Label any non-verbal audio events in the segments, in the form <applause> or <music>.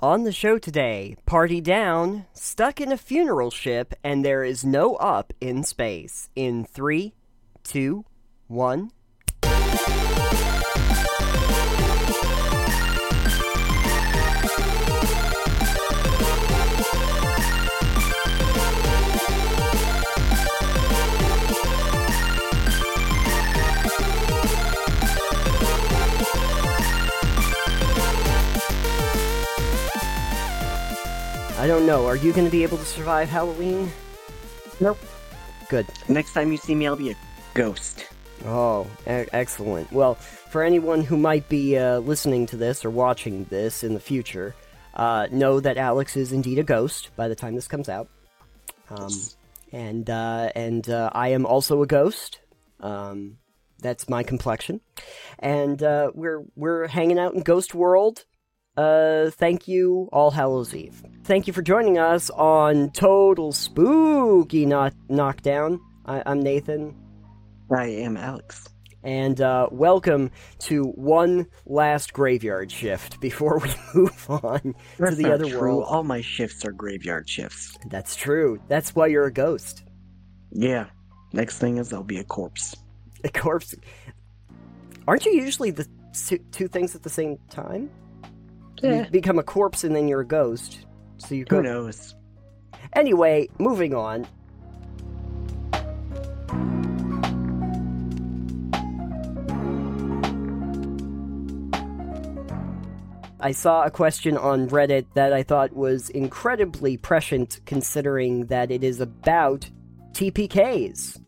On the show today, party down, stuck in a funeral ship, and there is no up in space. In three, two, one. I don't know. Are you going to be able to survive Halloween? Nope. Good. Next time you see me, I'll be a ghost. Oh, e- excellent. Well, for anyone who might be uh, listening to this or watching this in the future, uh, know that Alex is indeed a ghost by the time this comes out. Um, and uh, and uh, I am also a ghost. Um, that's my complexion, and uh, we're we're hanging out in Ghost World. Uh, thank you, All Hallows Eve. Thank you for joining us on Total Spooky Knock- Knockdown. I- I'm Nathan. I am Alex. And uh, welcome to one last graveyard shift <laughs> before we <laughs> move on to the other true. world. All my shifts are graveyard shifts. That's true. That's why you're a ghost. Yeah. Next thing is I'll be a corpse. A corpse. Aren't you usually the two things at the same time? You eh. become a corpse and then you're a ghost. So you go. Who knows? Anyway, moving on. I saw a question on Reddit that I thought was incredibly prescient considering that it is about TPKs.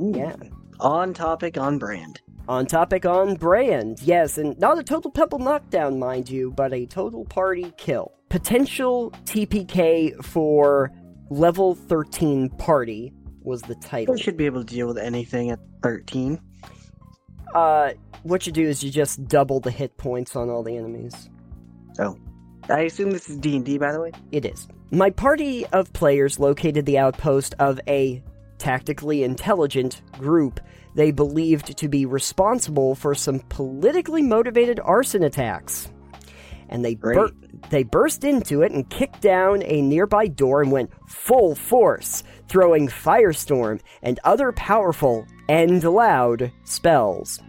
Ooh. Yeah. On topic, on brand. On topic on brand, yes, and not a total pebble knockdown, mind you, but a total party kill. Potential TPK for level 13 party was the title. I should be able to deal with anything at 13. Uh, what you do is you just double the hit points on all the enemies. Oh. I assume this is D&D, by the way? It is. My party of players located the outpost of a tactically intelligent group they believed to be responsible for some politically motivated arson attacks. And they bur- they burst into it and kicked down a nearby door and went full force, throwing firestorm and other powerful and loud spells.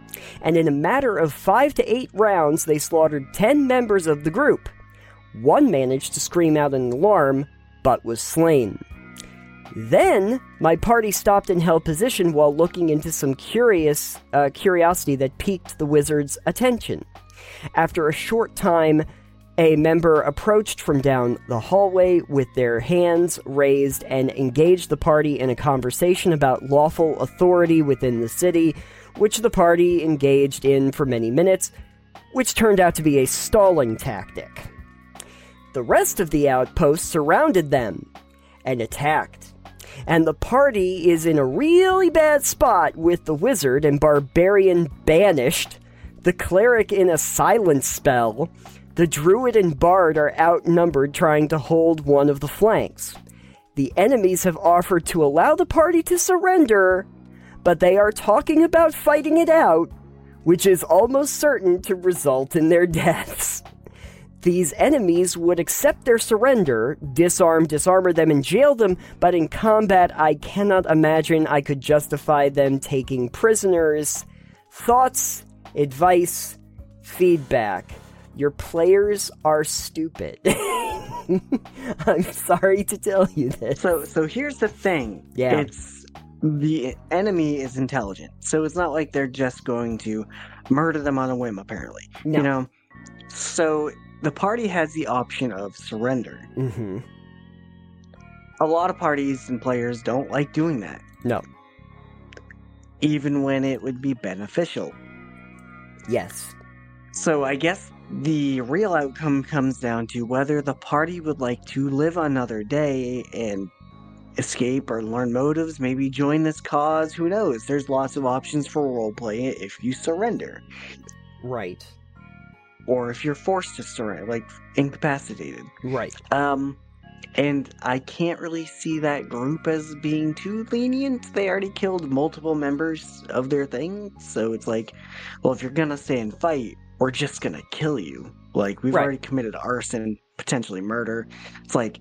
And in a matter of 5 to 8 rounds they slaughtered 10 members of the group. One managed to scream out an alarm, but was slain. Then, my party stopped and held position while looking into some curious uh, curiosity that piqued the wizard's attention. After a short time, a member approached from down the hallway with their hands raised and engaged the party in a conversation about lawful authority within the city, which the party engaged in for many minutes, which turned out to be a stalling tactic. The rest of the outpost surrounded them and attacked. And the party is in a really bad spot with the wizard and barbarian banished, the cleric in a silence spell, the druid and bard are outnumbered trying to hold one of the flanks. The enemies have offered to allow the party to surrender, but they are talking about fighting it out, which is almost certain to result in their <laughs> deaths. These enemies would accept their surrender, disarm, disarmor them, and jail them, but in combat, I cannot imagine I could justify them taking prisoners. Thoughts, advice, feedback. Your players are stupid. <laughs> I'm sorry to tell you this. So, so here's the thing. Yeah. It's the enemy is intelligent, so it's not like they're just going to murder them on a whim. Apparently, No. you know. So the party has the option of surrender. hmm A lot of parties and players don't like doing that, No. even when it would be beneficial. Yes. So I guess the real outcome comes down to whether the party would like to live another day and escape or learn motives, maybe join this cause, who knows? There's lots of options for roleplay if you surrender. Right. Or if you're forced to surrender, like incapacitated. Right. Um and I can't really see that group as being too lenient. They already killed multiple members of their thing, so it's like, well, if you're gonna stay and fight, we're just gonna kill you. Like we've Right. already committed arson potentially murder. It's like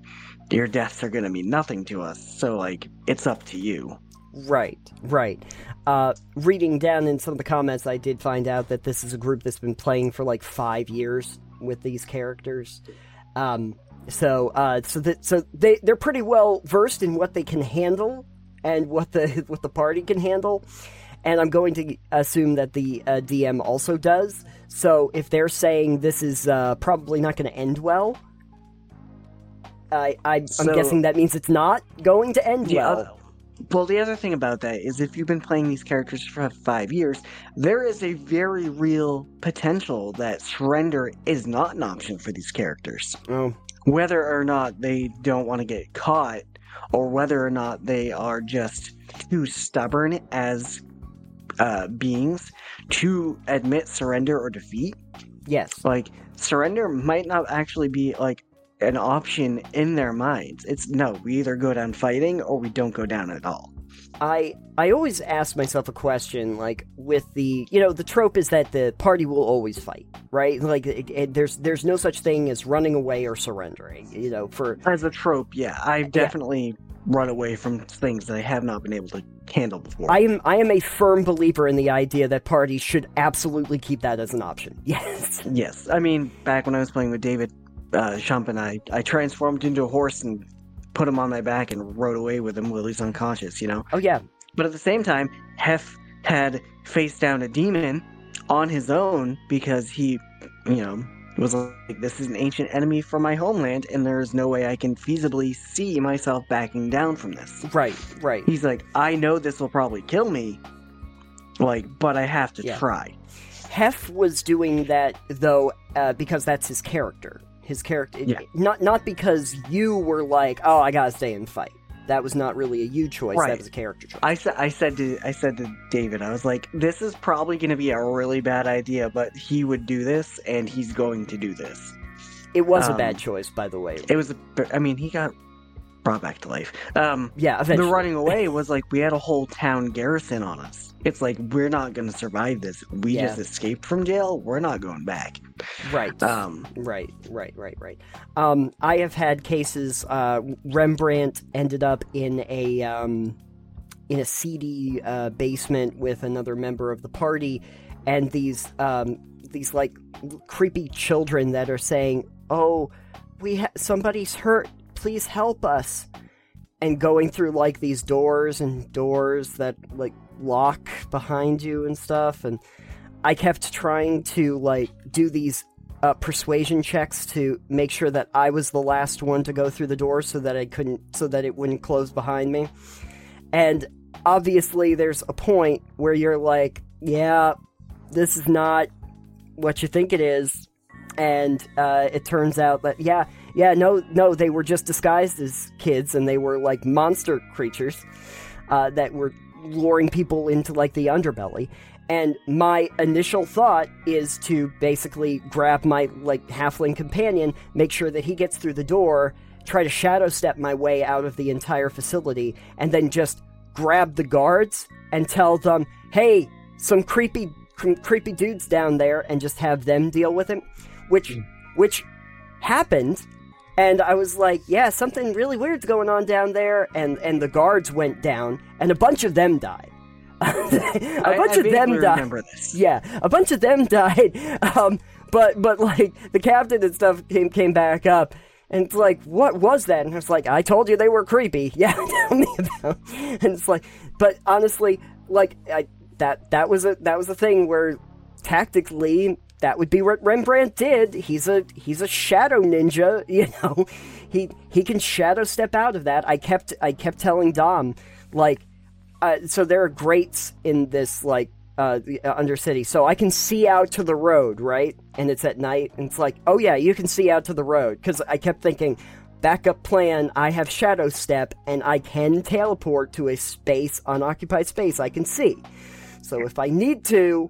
your deaths are going to mean nothing to us. So like it's up to you. Right, right. Uh, reading down in some of the comments, I did find out that this is a group that's been playing for like five years with these characters. Um, so, uh, so that so they they're pretty well versed in what they can handle and what the <laughs> what the party can handle. And I'm going to assume that the uh, DM also does. So if they're saying this is uh, probably not going to end well, I, I am So- guessing that means it's not going to end Yeah. well. Well, the other thing about that is if you've been playing these characters for five years, there is a very real potential that surrender is not an option for these characters. Oh, Whether or not they don't want to get caught, or whether or not they are just too stubborn as uh, beings to admit surrender or defeat. yes. Like, surrender might not actually be like an option in their minds. It's no, we either go down fighting or we don't go down at all. I I always ask myself a question like with the you know the trope is that the party will always fight right like it, it- there's there's no such thing as running away or surrendering you know for As a trope, yeah, I've definitely run away from things that I have not been able to handle before. I am I am a firm believer in the idea that parties should absolutely keep that as an option <laughs> yes yes, I mean, back when I was playing with David uh, and I, I transformed into a horse and put him on my back and rode away with him while he's unconscious, you know? oh yeah But at the same time, Hef had faced down a demon on his own because he, you know, was like, this is an ancient enemy from my homeland, and there is no way I can feasibly see myself backing down from this. right right He's like, I know this will probably kill me, like, but I have to Yeah. try. Hef was doing that though uh, because that's his character his character Yeah. not not because you were like oh I gotta stay and fight that was not really a you choice Right. that was a character choice I said, I said to, I said to David, I was like, this is probably going to be a really bad idea, but he would do this, and he's going to do this. it was a um, bad choice by the way It was, a, I mean, he got brought back to life. Um, Yeah, eventually. the running away <laughs> was like we had a whole town garrison on us. It's like we're not going to survive this. We Yeah. just escaped from jail. We're not going back. Right. Um, Right, right, right, right. Um, I have had cases. Uh, Rembrandt ended up in a um, in a seedy uh, basement with another member of the party, and these um, these like creepy children that are saying, "Oh, we ha- somebody's hurt. Please help us." And going through like these doors and doors that like lock behind you and stuff, and I kept trying to like do these uh, persuasion checks to make sure that I was the last one to go through the door, so that I couldn't, so that it wouldn't close behind me. And obviously, there's a point where you're like, "Yeah, this is not what you think it is," and uh, it turns out that yeah, yeah, no, no, they were just disguised as kids, and they were like monster creatures uh, that were luring people into like the underbelly. And my initial thought is to basically grab my like halfling companion, make sure that he gets through the door, try to shadow step my way out of the entire facility, and then just grab the guards and tell them, "Hey, some creepy cre- creepy dudes down there," and just have them deal with it. Which hmm. which happened and I was like, yeah, something really weird's going on down there. And and the guards went down, and a bunch of them died. <laughs> a I- bunch I of them died. <laughs> Yeah, a bunch of them <laughs> died. Um, but but like the captain and stuff came came back up. And it's like, what was that? And I was like, I told you they were creepy. Yeah, tell me about. And it's like, but honestly, like I, that that was a that was a thing where tactically that would be what Rembrandt did. He's a he's a shadow ninja, <laughs> you know. He he can shadow step out of that. I kept I kept telling Dom like uh, so there are grates in this like uh, uh, Undercity, so I can see out to the road, right? And it's at night, and it's like, oh yeah, you can see out to the road because I kept thinking, backup plan. I have shadow step, and I can teleport to a space, unoccupied space. I can see. So if I need to,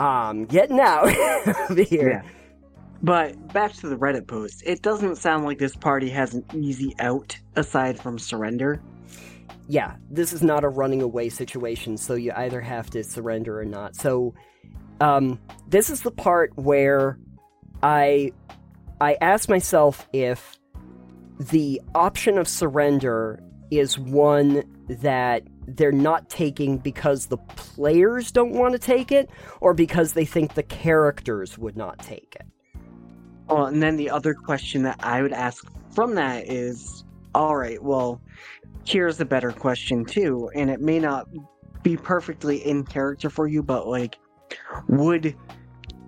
I'm getting out <laughs> of here. Yeah. But back to the Reddit post, it doesn't sound like this party has an easy out aside from surrender. yeah, this is not a running away situation, so you either have to surrender or not. So, um, this is the part where I I ask myself if the option of surrender is one that they're not taking because the players don't want to take it or because they think the characters would not take it. Well, and then the other question that I would ask from that is all right, well, here's a better question too, and it may not be perfectly in character for you, but like, would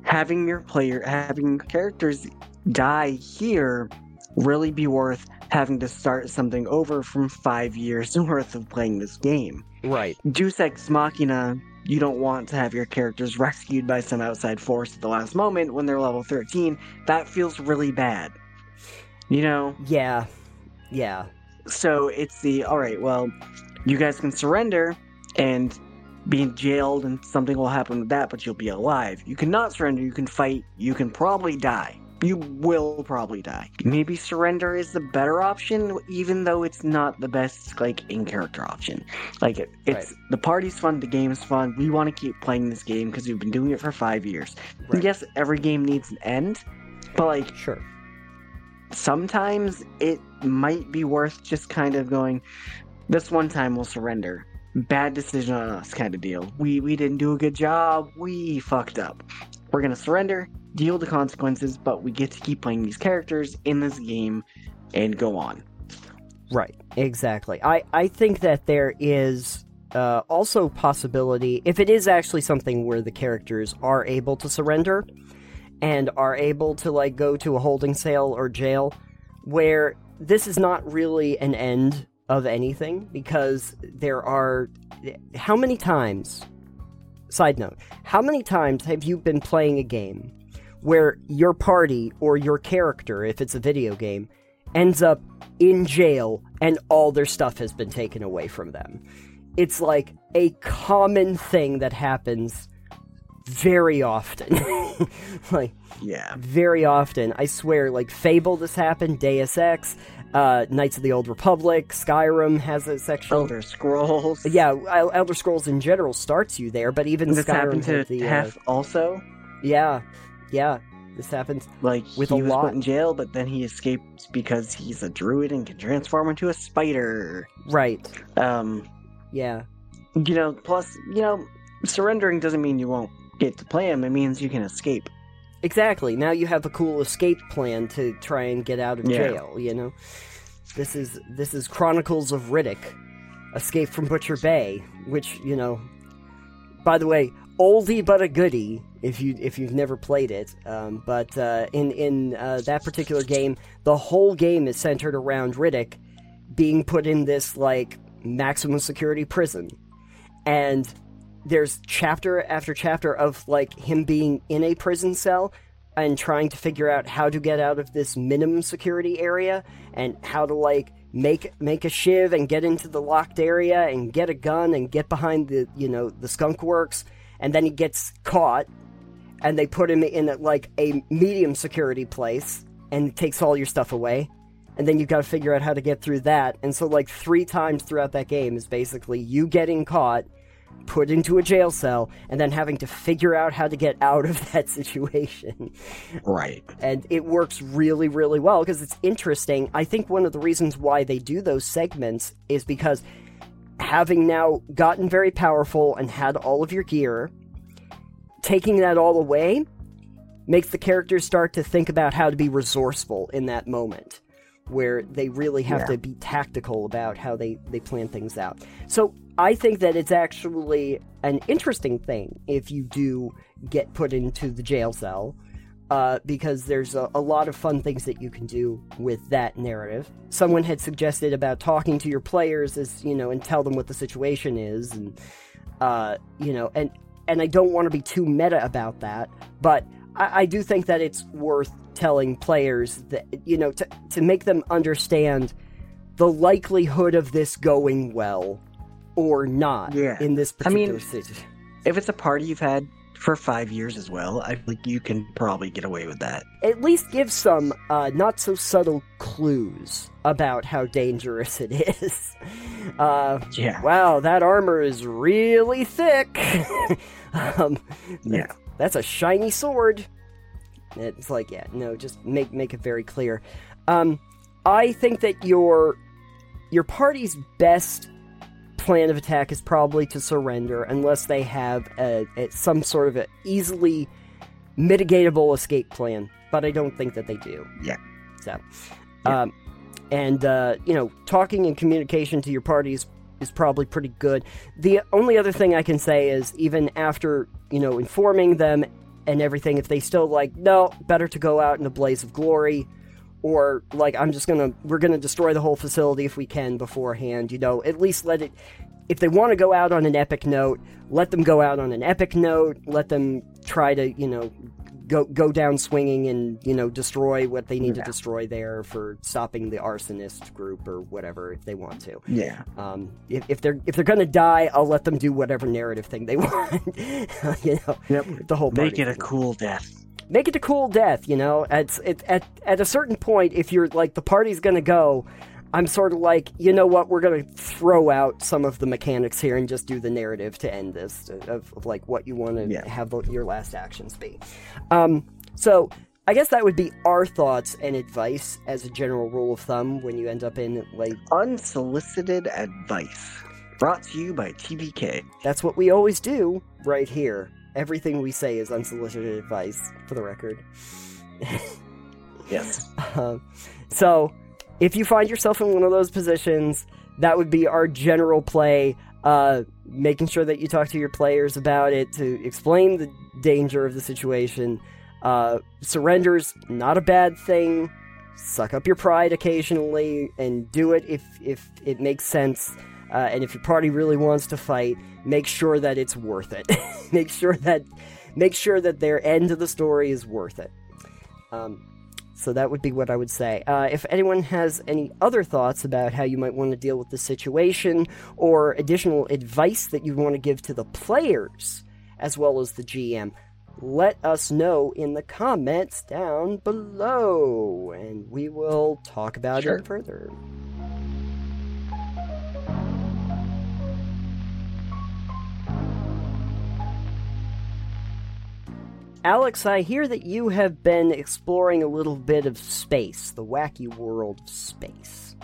having your player, having characters die here really be worth having to start something over from five years <laughs> worth of playing this game? Right. Deus Ex Machina, you don't want to have your characters rescued by some outside force at the last moment when they're level 13. That feels really bad. You know? Yeah. Yeah. So it's the all right, well, you guys can surrender and be jailed and something will happen with that, but you'll be alive. You cannot surrender, you can fight, you can probably die. You will probably die. Maybe surrender is the better option, even though it's not the best like in character option. Like it, it's the party's fun, the game's fun. We want to keep playing this game because we've been doing it for five years. Right. Yes, every game needs an end, but like Sure. sometimes it might be worth just kind of going this one time we'll surrender bad decision on us kind of deal we we didn't do a good job we fucked up we're gonna surrender deal the consequences but we get to keep playing these characters in this game and go on Right, exactly. I, I think that there is uh, also possibility, if it is actually something where the characters are able to surrender and are able to like go to a holding cell or jail, where this is not really an end of anything because there are how many times side note how many times have you been playing a game where your party or your character if it's a video game ends up in jail and all their stuff has been taken away from them. It's like a common thing that happens very often. <laughs> like yeah very often. I swear like Fable this happened, Deus Ex, uh Knights of the Old Republic, Skyrim has a section. elder scrolls Yeah, Elder Scrolls in general starts you there, but even this Skyrim happened to the uh, also yeah. Yeah, this happens like With he a was lot. put in jail but then he escapes because he's a druid and can transform into a spider right. um Yeah. you know, plus, you know, surrendering doesn't mean you won't get to play him. It means you can escape. Exactly. Now you have a cool escape plan to try and get out of Yeah. jail, you know. This is this is Chronicles of Riddick, Escape from Butcher Bay, which, you know, by the way, oldie but a goodie if you if you've never played it. Um, but uh, in in uh, that particular game, the whole game is centered around Riddick being put in this like maximum security prison, and there's chapter after chapter of like him being in a prison cell and trying to figure out how to get out of this minimum security area and how to like make make a shiv and get into the locked area and get a gun and get behind the you know the skunk works and then he gets caught and they put him in like a medium security place and takes all your stuff away. And then you've got to figure out how to get through that. And so like three times throughout that game is basically you getting caught put into a jail cell and then having to figure out how to get out of <laughs> that situation. Right. and it works really really well because it's interesting. I think one of the reasons why they do those segments is because having now gotten very powerful and had all of your gear taking that all away makes the characters start to think about how to be resourceful in that moment where they really have Yeah. to be tactical about how they, they plan things out. So I think that it's actually an interesting thing if you do get put into the jail cell, uh, because there's a, a lot of fun things that you can do with that narrative. Someone had suggested about talking to your players as you know and tell them what the situation is, and uh, you know, and and I don't want to be too meta about that, but I, I do think that it's worth telling players that you know to to make them understand the likelihood of this going well or not Yeah. in this particular I mean- particular situation. If it's a party you've had for five years as well, I think you can probably get away with that. At least give some uh, not so subtle clues about how dangerous it is. <laughs> Uh, Yeah. wow, that armor is really thick. <laughs> um, Yeah. That's a shiny sword. It's like, yeah, no, just make make it very clear. Um, I think that your your party's best plan of attack is probably to surrender unless they have a, a, some sort of a easily mitigatable escape plan. But I don't think that they do. Yeah. So, Yeah. um, and uh, you know, talking and communication to your parties is probably pretty good. The only other thing I can say is even after you know informing them and everything, if they still like, no, better to go out in a blaze of glory. Or like I'm just gonna we're gonna destroy the whole facility if we can beforehand, you know, at least let it if they want to go out on an epic note, let them go out on an epic note. Let them try to, you know, go go down swinging and you know destroy what they need Yeah. to destroy there for stopping the arsonist group or whatever if they want to. Yeah. Um, if, if they're if they're gonna die, I'll let them do whatever narrative thing they <laughs> want. you know, Yep. the whole Make party it a cool death. Make it a cool death. You know, at it, at at a certain point, if you're like the party's gonna go. I'm sort of like, you know what? We're gonna throw out some of the mechanics here and just do the narrative to end this of, of like what you want to Yeah. have your last actions be. Um, so I guess that would be our thoughts and advice as a general rule of thumb when you end up in like Unsolicited advice. Brought to you by TPK. that's what we always do right here. Everything we say is unsolicited advice, for the record. Yes. <laughs> Um, so, if you find yourself in one of those positions, that would be our general play. Uh, making sure that you talk to your players about it to explain the danger of the situation. Uh, surrender's not a bad thing. Suck up your pride occasionally and do it if if it makes sense. Uh, and if your party really wants to fight, make sure that it's worth it. <laughs> make sure that make sure that their end of the story is worth it. Um, so that would be what I would say. Uh, if anyone has any other thoughts about how you might want to deal with the situation or additional advice that you want to give to the players as well as the GM, let us know in the comments down below and we will talk about Sure. it further. Alex, I hear that you have been exploring a little bit of space, the wacky world of space.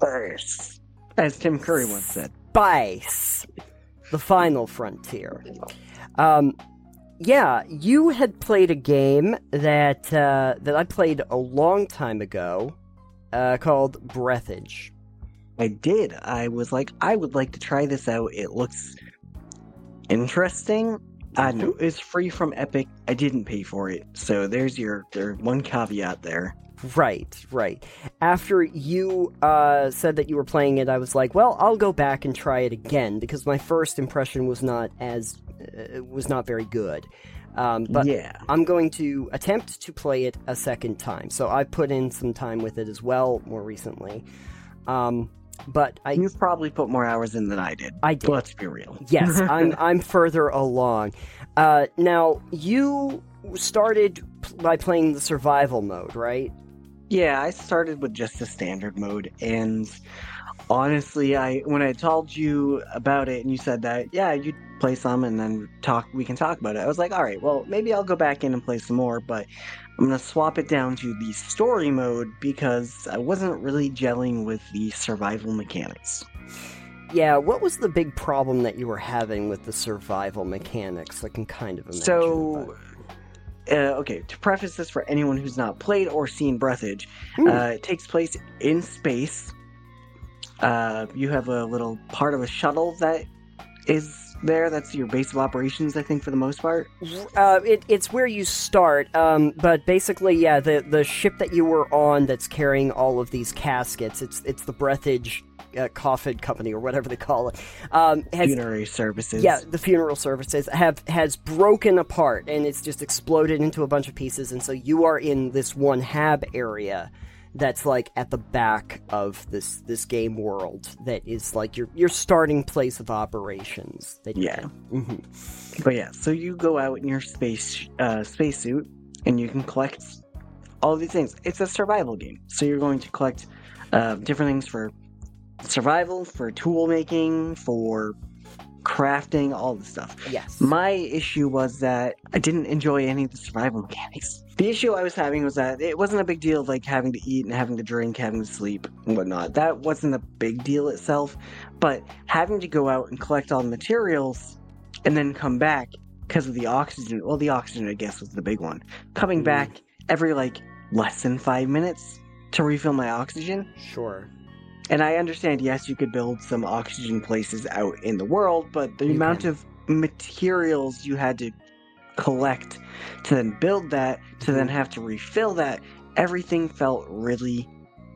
Burst. As Tim Curry once said. Spice, the final frontier. Um, yeah, you had played a game that uh, that I played a long time ago, uh, called Breathedge. I did. I was like, I would like to try this out. It looks interesting. I know it's free from Epic. I didn't pay for it, so there's your there one caveat there. Right, right. After you uh, said that you were playing it, I was like, well, I'll go back and try it again because my first impression was not as uh, was not very good. Um, but yeah, I'm going to attempt to play it a second time. So I put in some time with it as well more recently. Um, but I you've probably put more hours in than I did. I did. Let's be real. yes, <laughs> I'm I'm further along. Uh, now you started by playing the survival mode, right? Yeah, I started with just the standard mode, and honestly, I when I told you about it and you said that, yeah, you'd play some and then talk. We can talk about it. I was like, all right, well, maybe I'll go back in and play some more, but I'm gonna swap it down to the story mode because I wasn't really gelling with the survival mechanics. Yeah. What was the big problem that you were having with the survival mechanics? I can kind of imagine. So. Uh, okay, to preface this for anyone who's not played or seen Breathedge, Hmm. Uh, it takes place in space. Uh, you have a little part of a shuttle that is there. That's your base of operations, I think, for the most part. Uh, it, it's where you start, um, but basically, yeah, the the ship that you were on that's carrying all of these caskets, it's it's the Breathedge uh, Coffin Company or whatever they call it, um, has Funerary services. yeah the funeral services have has broken apart and it's just exploded into a bunch of pieces, and so you are in this one hab area that's like at the back of this this game world that is like your your starting place of operations. That you Yeah. hmm But yeah, so you go out in your space uh, spacesuit and you can collect all these things. It's a survival game, so you're going to collect uh, different things for survival, for tool making, for crafting, all the stuff. Yes. My issue was that I didn't enjoy any of the survival mechanics. The issue I was having was that it wasn't a big deal of like having to eat and having to drink, having to sleep and whatnot. That wasn't a big deal itself. But having to go out and collect all the materials and then come back because of the oxygen. Well, the oxygen, I guess, was the big one. Coming Mhm. back every like less than five minutes to refill my oxygen. Sure. And I understand, yes, you could build some oxygen places out in the world, but the You amount can. of materials you had to collect to then build that, to then Mhm. have to refill that, everything felt really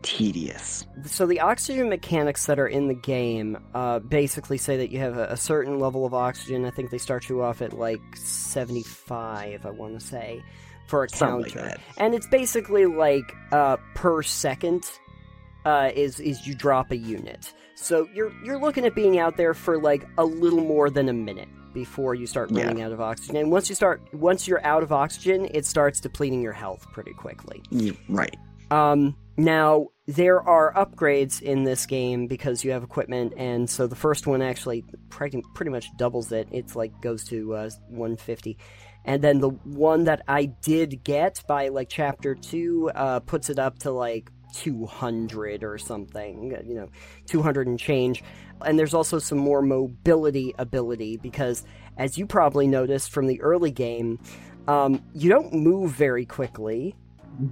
tedious. So the oxygen mechanics that are in the game uh, basically say that you have a, a certain level of oxygen. I think they start you off at like seventy-five. I want to say for a Something counter, that. and it's basically like uh, per second uh, is is you drop a unit. So you're you're looking at being out there for like a little more than a minute before you start Yeah. running out of oxygen. And once you start once you're out of oxygen, it starts depleting your health pretty quickly. Right. Um, now there are upgrades in this game because you have equipment, and so the first one actually pretty, pretty much doubles it. It's like goes to uh, 150, and then the one that I did get by like chapter two uh, puts it up to like 200 or something. You know, 200 and change. And there's also some more mobility ability because, as you probably noticed from the early game, um, you don't move very quickly.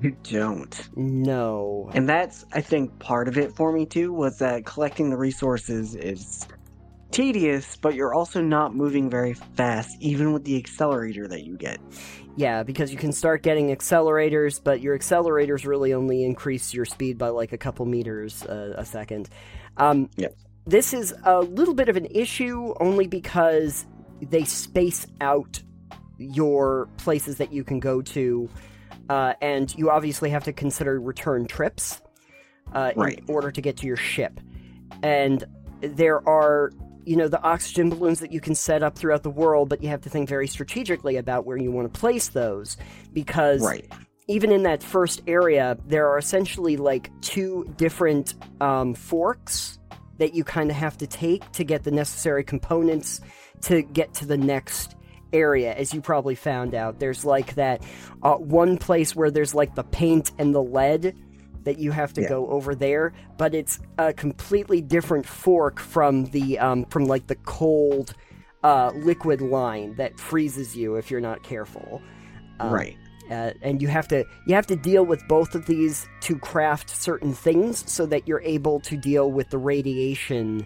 You don't. No. And that's, I think, part of it for me too, was that collecting the resources is tedious, but you're also not moving very fast, even with the accelerator that you get. Yeah, because you can start getting accelerators, but your accelerators really only increase your speed by like a couple meters uh, a second. Um. This is a little bit of an issue only because they space out your places that you can go to, uh, and you obviously have to consider return trips uh, Right. in order to get to your ship. And there are you know the oxygen balloons that you can set up throughout the world but you have to think very strategically about where you want to place those because Right. even in that first area there are essentially like two different um, forks that you kind of have to take to get the necessary components to get to the next area as you probably found out there's like that uh, one place where there's like the paint and the lead that you have to Yeah. go over there but it's a completely different fork from the um, from like the cold uh, liquid line that freezes you if you're not careful Um, right. uh, and you have to you have to deal with both of these to craft certain things so that you're able to deal with the radiation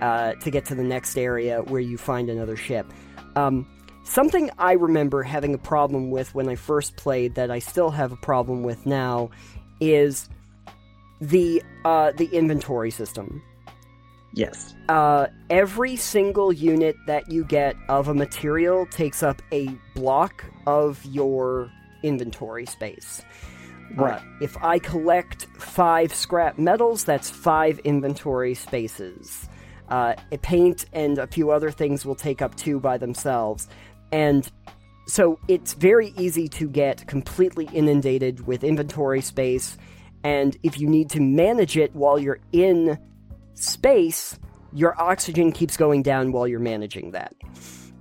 uh, to get to the next area where you find another ship. Um, something I remember having a problem with when I first played that I still have a problem with now is the uh, the inventory system Yes. uh, every single unit that you get of a material takes up a block of your inventory space. Right. Uh, if I collect five scrap metals, that's five inventory spaces. Uh, a paint and a few other things will take up two by themselves. And so it's very easy to get completely inundated with inventory space. And if you need to manage it while you're in space, your oxygen keeps going down while you're managing that.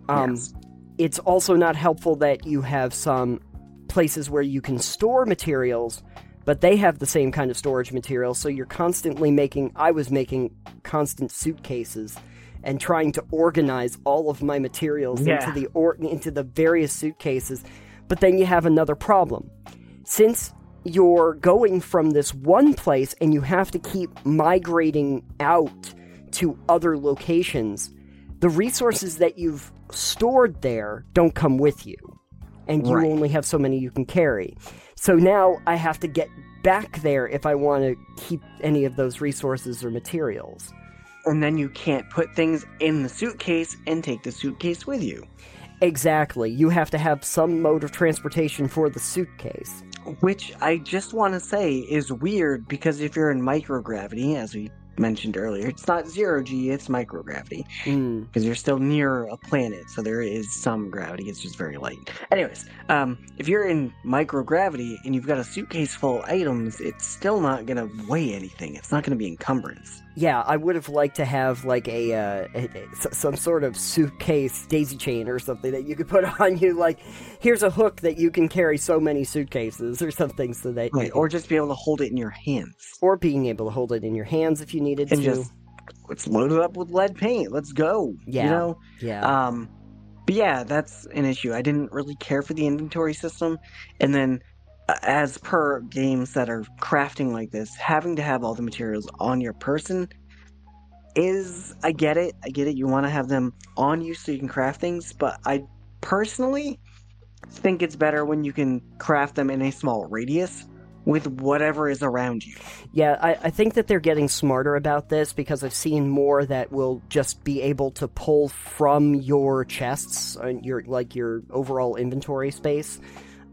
Um, yes. It's also not helpful that you have some places where you can store materials, but they have the same kind of storage material, so you're constantly making. I was making constant suitcases and trying to organize all of my materials Yeah. into the or into the various suitcases. But then you have another problem. Since you're going from this one place and you have to keep migrating out to other locations, the resources that you've stored there don't come with you. And you Right. only have so many you can carry. So now I have to get back there if I want to keep any of those resources or materials. And then you can't put things in the suitcase and take the suitcase with you. Exactly. You have to have some mode of transportation for the suitcase. Which I just want to say is weird because if you're in microgravity, as we mentioned earlier. It's not zero G, it's microgravity Mm. because you're still near a planet, so there is some gravity. It's just very light. Anyways, um, if you're in microgravity and you've got a suitcase full of items, it's still not gonna weigh anything. It's not gonna be encumbrance. Yeah, I would have liked to have like a, uh, a- a- some sort of suitcase daisy chain or something that you could put <laughs> on you. Like, here's a hook that you can carry so many suitcases or something, so that Right. Or just be able to hold it in your hands. or being able to hold it in your hands if you needed And to. just it's loaded up with lead paint. Let's go. Yeah. You know? yeah, Um, but yeah, that's an issue. I didn't really care for the inventory system, and then as per games that are crafting like this, having to have all the materials on your person is I get it. I get it. You want to have them on you so you can craft things, but I personally think it's better when you can craft them in a small radius with whatever is around you. yeah. I, I think that they're getting smarter about this because I've seen more that will just be able to pull from your chests and your like your overall inventory space.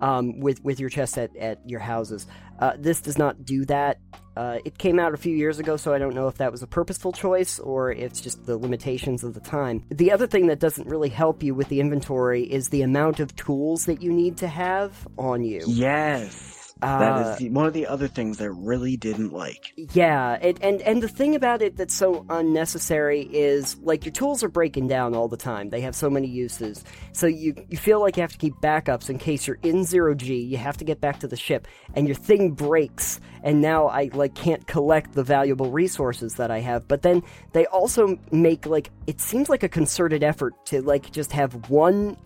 Um, with with your chests at, at your houses. Uh, this does not do that. Uh, it came out a few years ago, so I don't know if that was a purposeful choice or it's just the limitations of the time. The other thing that doesn't really help you with the inventory is the amount of tools that you need to have on you. Yes. Uh, that is the, one of the other things I really didn't like. Yeah, it, and and the thing about it that's so unnecessary is like your tools are breaking down all the time. They have so many uses, so you you feel like you have to keep backups in case you're in zero g. You have to get back to the ship, and your thing breaks, and now I like can't collect the valuable resources that I have. But then they also make like it seems like a concerted effort to like just have one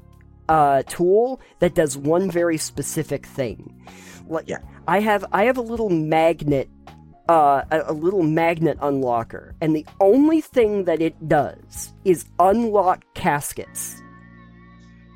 uh, tool that does one very specific thing. Like Yeah. I have I have a little magnet uh, a, a little magnet unlocker, and the only thing that it does is unlock caskets.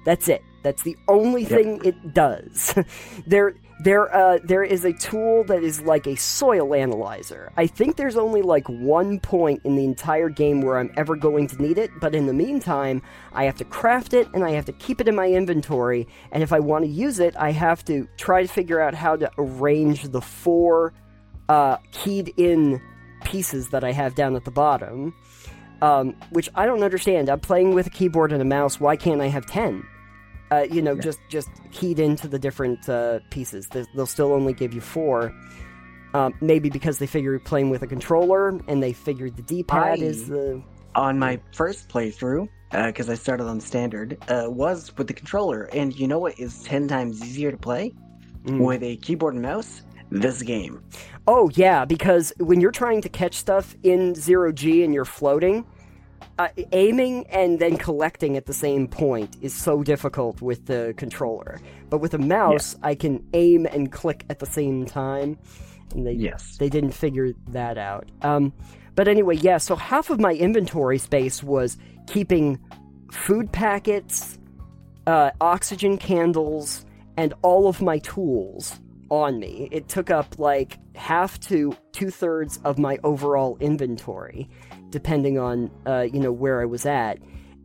That's it. That's the only Yep. thing it does. <laughs> there, there, uh, there is a tool that is like a soil analyzer. I think there's only like one point in the entire game where I'm ever going to need it, but in the meantime, I have to craft it and I have to keep it in my inventory. And if I want to use it, I have to try to figure out how to arrange the four uh, keyed in pieces that I have down at the bottom. Um, which I don't understand. I'm playing with a keyboard and a mouse. Why can't I have ten? Uh, you know, Yeah. just just keyed into the different uh, pieces. They- They'll still only give you four. Um, maybe because they figure you're playing with a controller and they figured the D-pad I- is the On my first playthrough, because I started on standard, uh, was with the controller. And you know what is 10 times easier to play? Mm. With a keyboard and mouse? This game. Oh yeah, because when you're trying to catch stuff in zero G and you're floating, uh, aiming and then collecting at the same point is so difficult with the controller. But with a mouse, I can aim and click at the same time. And they Yes. they didn't figure that out. Um, but anyway, yeah. So half of my inventory space was keeping food packets, uh, oxygen candles, and all of my tools on me. It took up like half to two thirds of my overall inventory, depending on uh, you know where I was at.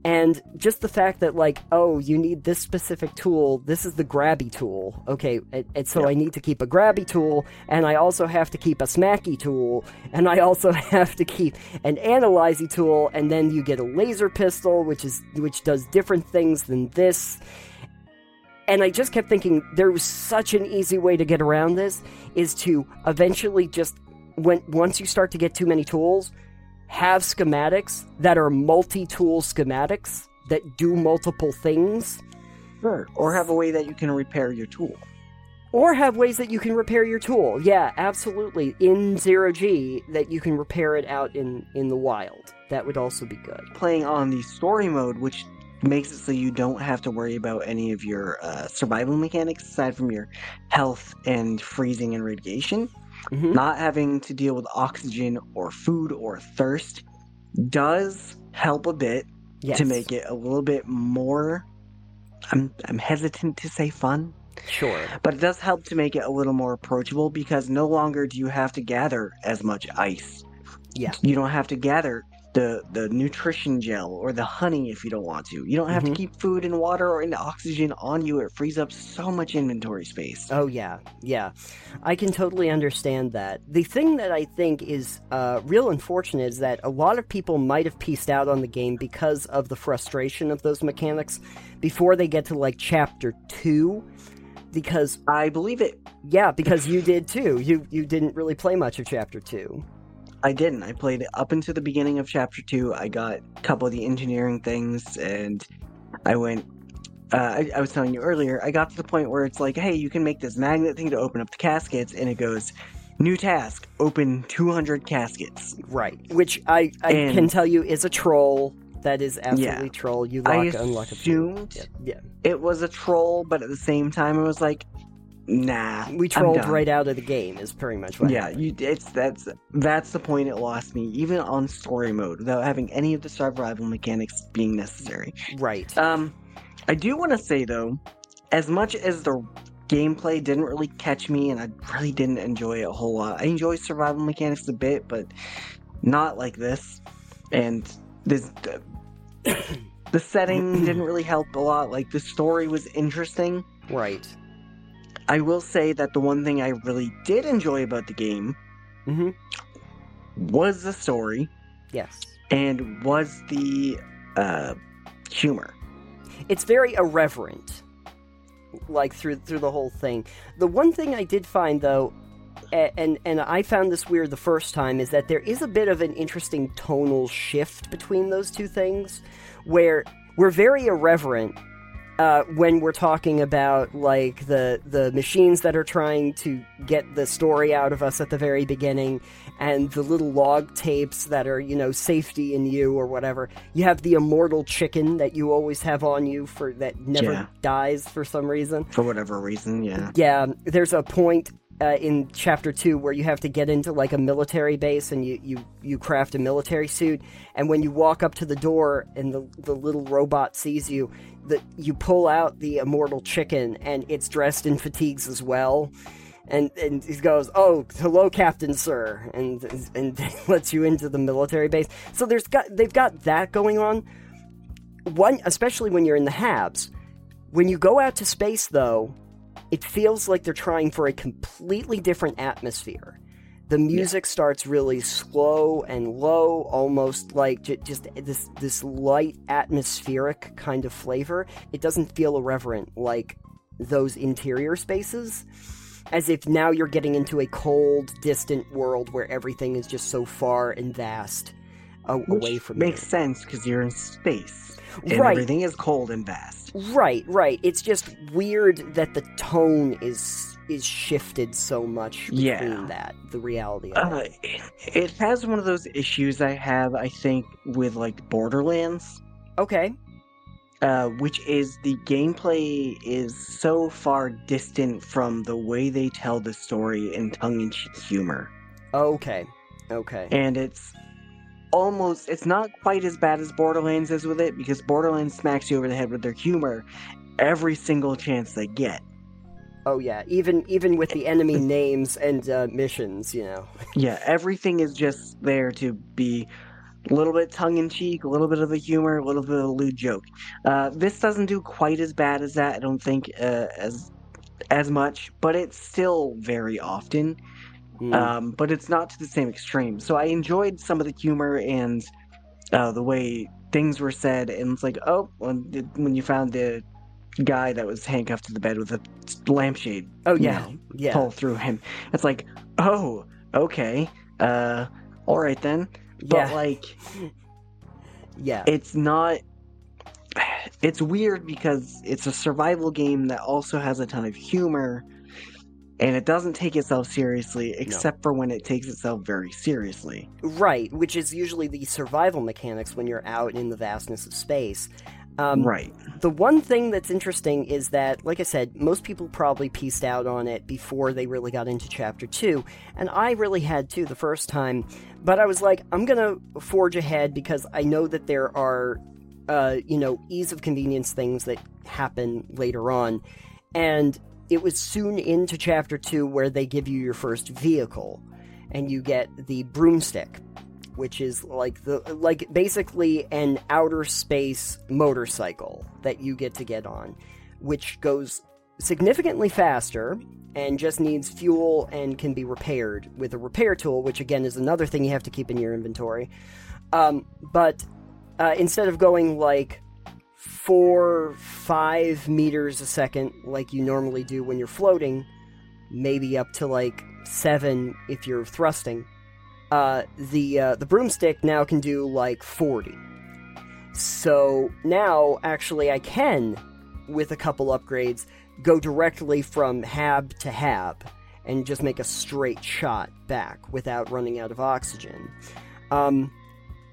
And just the fact that like, oh, you need this specific tool. This is the grabby tool. Okay, and, and so Yeah. I need to keep a grabby tool, and I also have to keep a smacky tool, and I also <laughs> have to keep an analyzey tool, and then you get a laser pistol, which is which does different things than this and I just kept thinking there was such an easy way to get around this is to eventually just when once you start to get too many tools, have schematics that are multi-tool schematics that do multiple things Sure. Or have a way that you can repair your tool. or have ways that you can repair your tool. Yeah, absolutely. In 0G that you can repair it out in in the wild. That would also be good. Playing on the story mode, which makes it so you don't have to worry about any of your uh, survival mechanics aside from your health and freezing and radiation. Mhm. Not having to deal with oxygen or food or thirst does help a bit Yes. to make it a little bit more. I'm I'm hesitant to say fun, Sure. but it does help to make it a little more approachable because no longer do you have to gather as much ice. Yeah. You don't have to gather the the nutrition gel or the honey if you don't want to. You don't have Mhm. to keep food and water or and oxygen on you. It frees up so much inventory space. Oh yeah, yeah. I can totally understand that. The thing that I think is uh, real unfortunate is that a lot of people might have pieced out on the game because of the frustration of those mechanics before they get to like chapter two. Because I believe it. yeah, because you did too. You you didn't really play much of chapter two. I didn't. I played up until the beginning of chapter two. I got a couple of the engineering things, and I went. Uh, I, I was telling you earlier. I got to the point where it's like, hey, you can make this magnet thing to open up the caskets, and it goes, new task, open 200 caskets. Right. Which I I And- can tell you is a troll. That is absolutely troll. You lock I unlock a few. assumed Yeah, yeah. it was a troll, but at the same time, it was like, nah. We trolled right out of the game. Is pretty much what. Yeah, happened. you. It's that's that's the point. It lost me, even on story mode, without having any of the survival mechanics being necessary. Right. Um, I do want to say though, as much as the gameplay didn't really catch me, and I really didn't enjoy it a whole lot. I enjoy survival mechanics a bit, but not like this. And this, the, <coughs> the setting didn't really help a lot. Like the story was interesting. Right. I will say that the one thing I really did enjoy about the game Mm-hmm. was the story Yes. and was the uh, humor. It's very irreverent, like through through the whole thing. The one thing I did find though, and and I found this weird the first time, is that there is a bit of an interesting tonal shift between those two things, where we're very irreverent. Uh, when we're talking about like the the machines that are trying to get the story out of us at the very beginning, and the little log tapes that are you know safety in you or whatever, you have the immortal chicken that you always have on you for that never Yeah. dies for some reason. For whatever reason, yeah. Yeah, there's a point uh, in chapter two where you have to get into like a military base and you, you, you craft a military suit. And when you walk up to the door and the, the little robot sees you, that you pull out the immortal chicken and it's dressed in fatigues as well. And, and he goes, "Oh, hello, Captain Sir," and and <laughs> lets you into the military base. So there's got they've got that going on. One, especially when you're in the Habs, when you go out to space, though, it feels like they're trying for a completely different atmosphere. The music starts really slow and low, almost like j- just this this light atmospheric kind of flavor. It doesn't feel irreverent like those interior spaces, as if now you're getting into a cold, distant world where everything is just so far and vast away from you. makes you. sense because you're in space and Right. everything is cold and vast. Right, right. It's just weird that the tone is is shifted so much between Yeah. that, the reality of Uh, it. it, has one of those issues I have, I think, with like Borderlands, Okay. uh, which is the gameplay is so far distant from the way they tell the story in tongue-in-cheek humor, Okay. Okay. and it's almost it's not quite as bad as Borderlands is with it because Borderlands smacks you over the head with their humor every single chance they get. Oh yeah, even even with the enemy <laughs> names and uh, missions, you know. <laughs> Yeah, everything is just there to be a little bit tongue in cheek, a little bit of a humor, a little bit of a lewd joke. Uh, this doesn't do quite as bad as that, I don't think, uh, as as much, but it's still very often. Hmm. Um, but it's not to the same extreme. So I enjoyed some of the humor and uh, the way things were said, and it's like, oh, when, when you found the guy that was handcuffed to the bed with a lampshade oh yeah, know, yeah, pull through him. It's like, oh, okay, uh, all right then. But yeah, like, <laughs> yeah. it's not. <sighs> It's weird because it's a survival game that also has a ton of humor, and it doesn't take itself seriously, except for when it takes itself very seriously. Right, which is usually the survival mechanics when you're out in the vastness of space. Um, right. The one thing that's interesting is that, like I said, most people probably pieced out on it before they really got into chapter two, and I really had to the first time. But I was like, I'm gonna forge ahead because I know that there are, uh, you know, ease of convenience things that happen later on, and it was soon into chapter two where they give you your first vehicle, and you get the broomstick. which is like the like basically an outer space motorcycle that you get to get on, which goes significantly faster and just needs fuel and can be repaired with a repair tool, which again is another thing you have to keep in your inventory. Um, but uh, instead of going like four, five meters a second like you normally do when you're floating, maybe up to like seven if you're thrusting. Uh, the uh, the broomstick now can do like forty. So now, actually, I can, with a couple upgrades, go directly from hab to hab and just make a straight shot back without running out of oxygen. Um,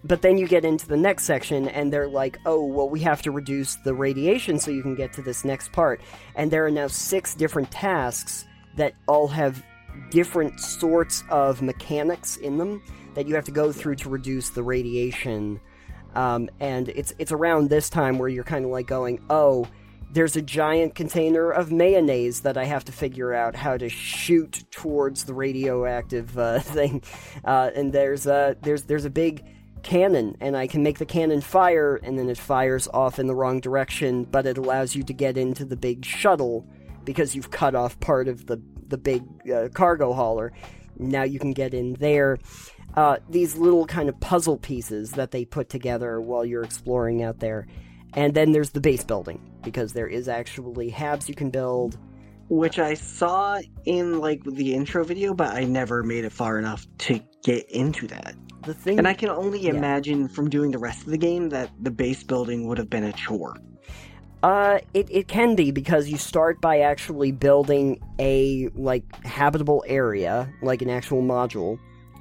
but then you get into the next section, and they're like, oh, well, we have to reduce the radiation so you can get to this next part. And there are now six different tasks that all have different sorts of mechanics in them that you have to go through to reduce the radiation. Um, and it's it's around this time where you're kind of like going, oh, there's a giant container of mayonnaise that I have to figure out how to shoot towards the radioactive uh, <laughs> thing, uh, and there's a there's there's a big cannon, and I can make the cannon fire, and then it fires off in the wrong direction, but it allows you to get into the big shuttle because you've cut off part of the the big uh, cargo hauler. Now you can get in there. Uh, these little kind of puzzle pieces that they put together while you're exploring out there. And then there's the base building, because there is actually habs you can build. Which I saw in like the intro video, but I never made it far enough to get into that. The thing And I can only Yeah. imagine from doing the rest of the game that the base building would have been a chore. Uh, it, it can be because you start by actually building a like habitable area, like an actual module,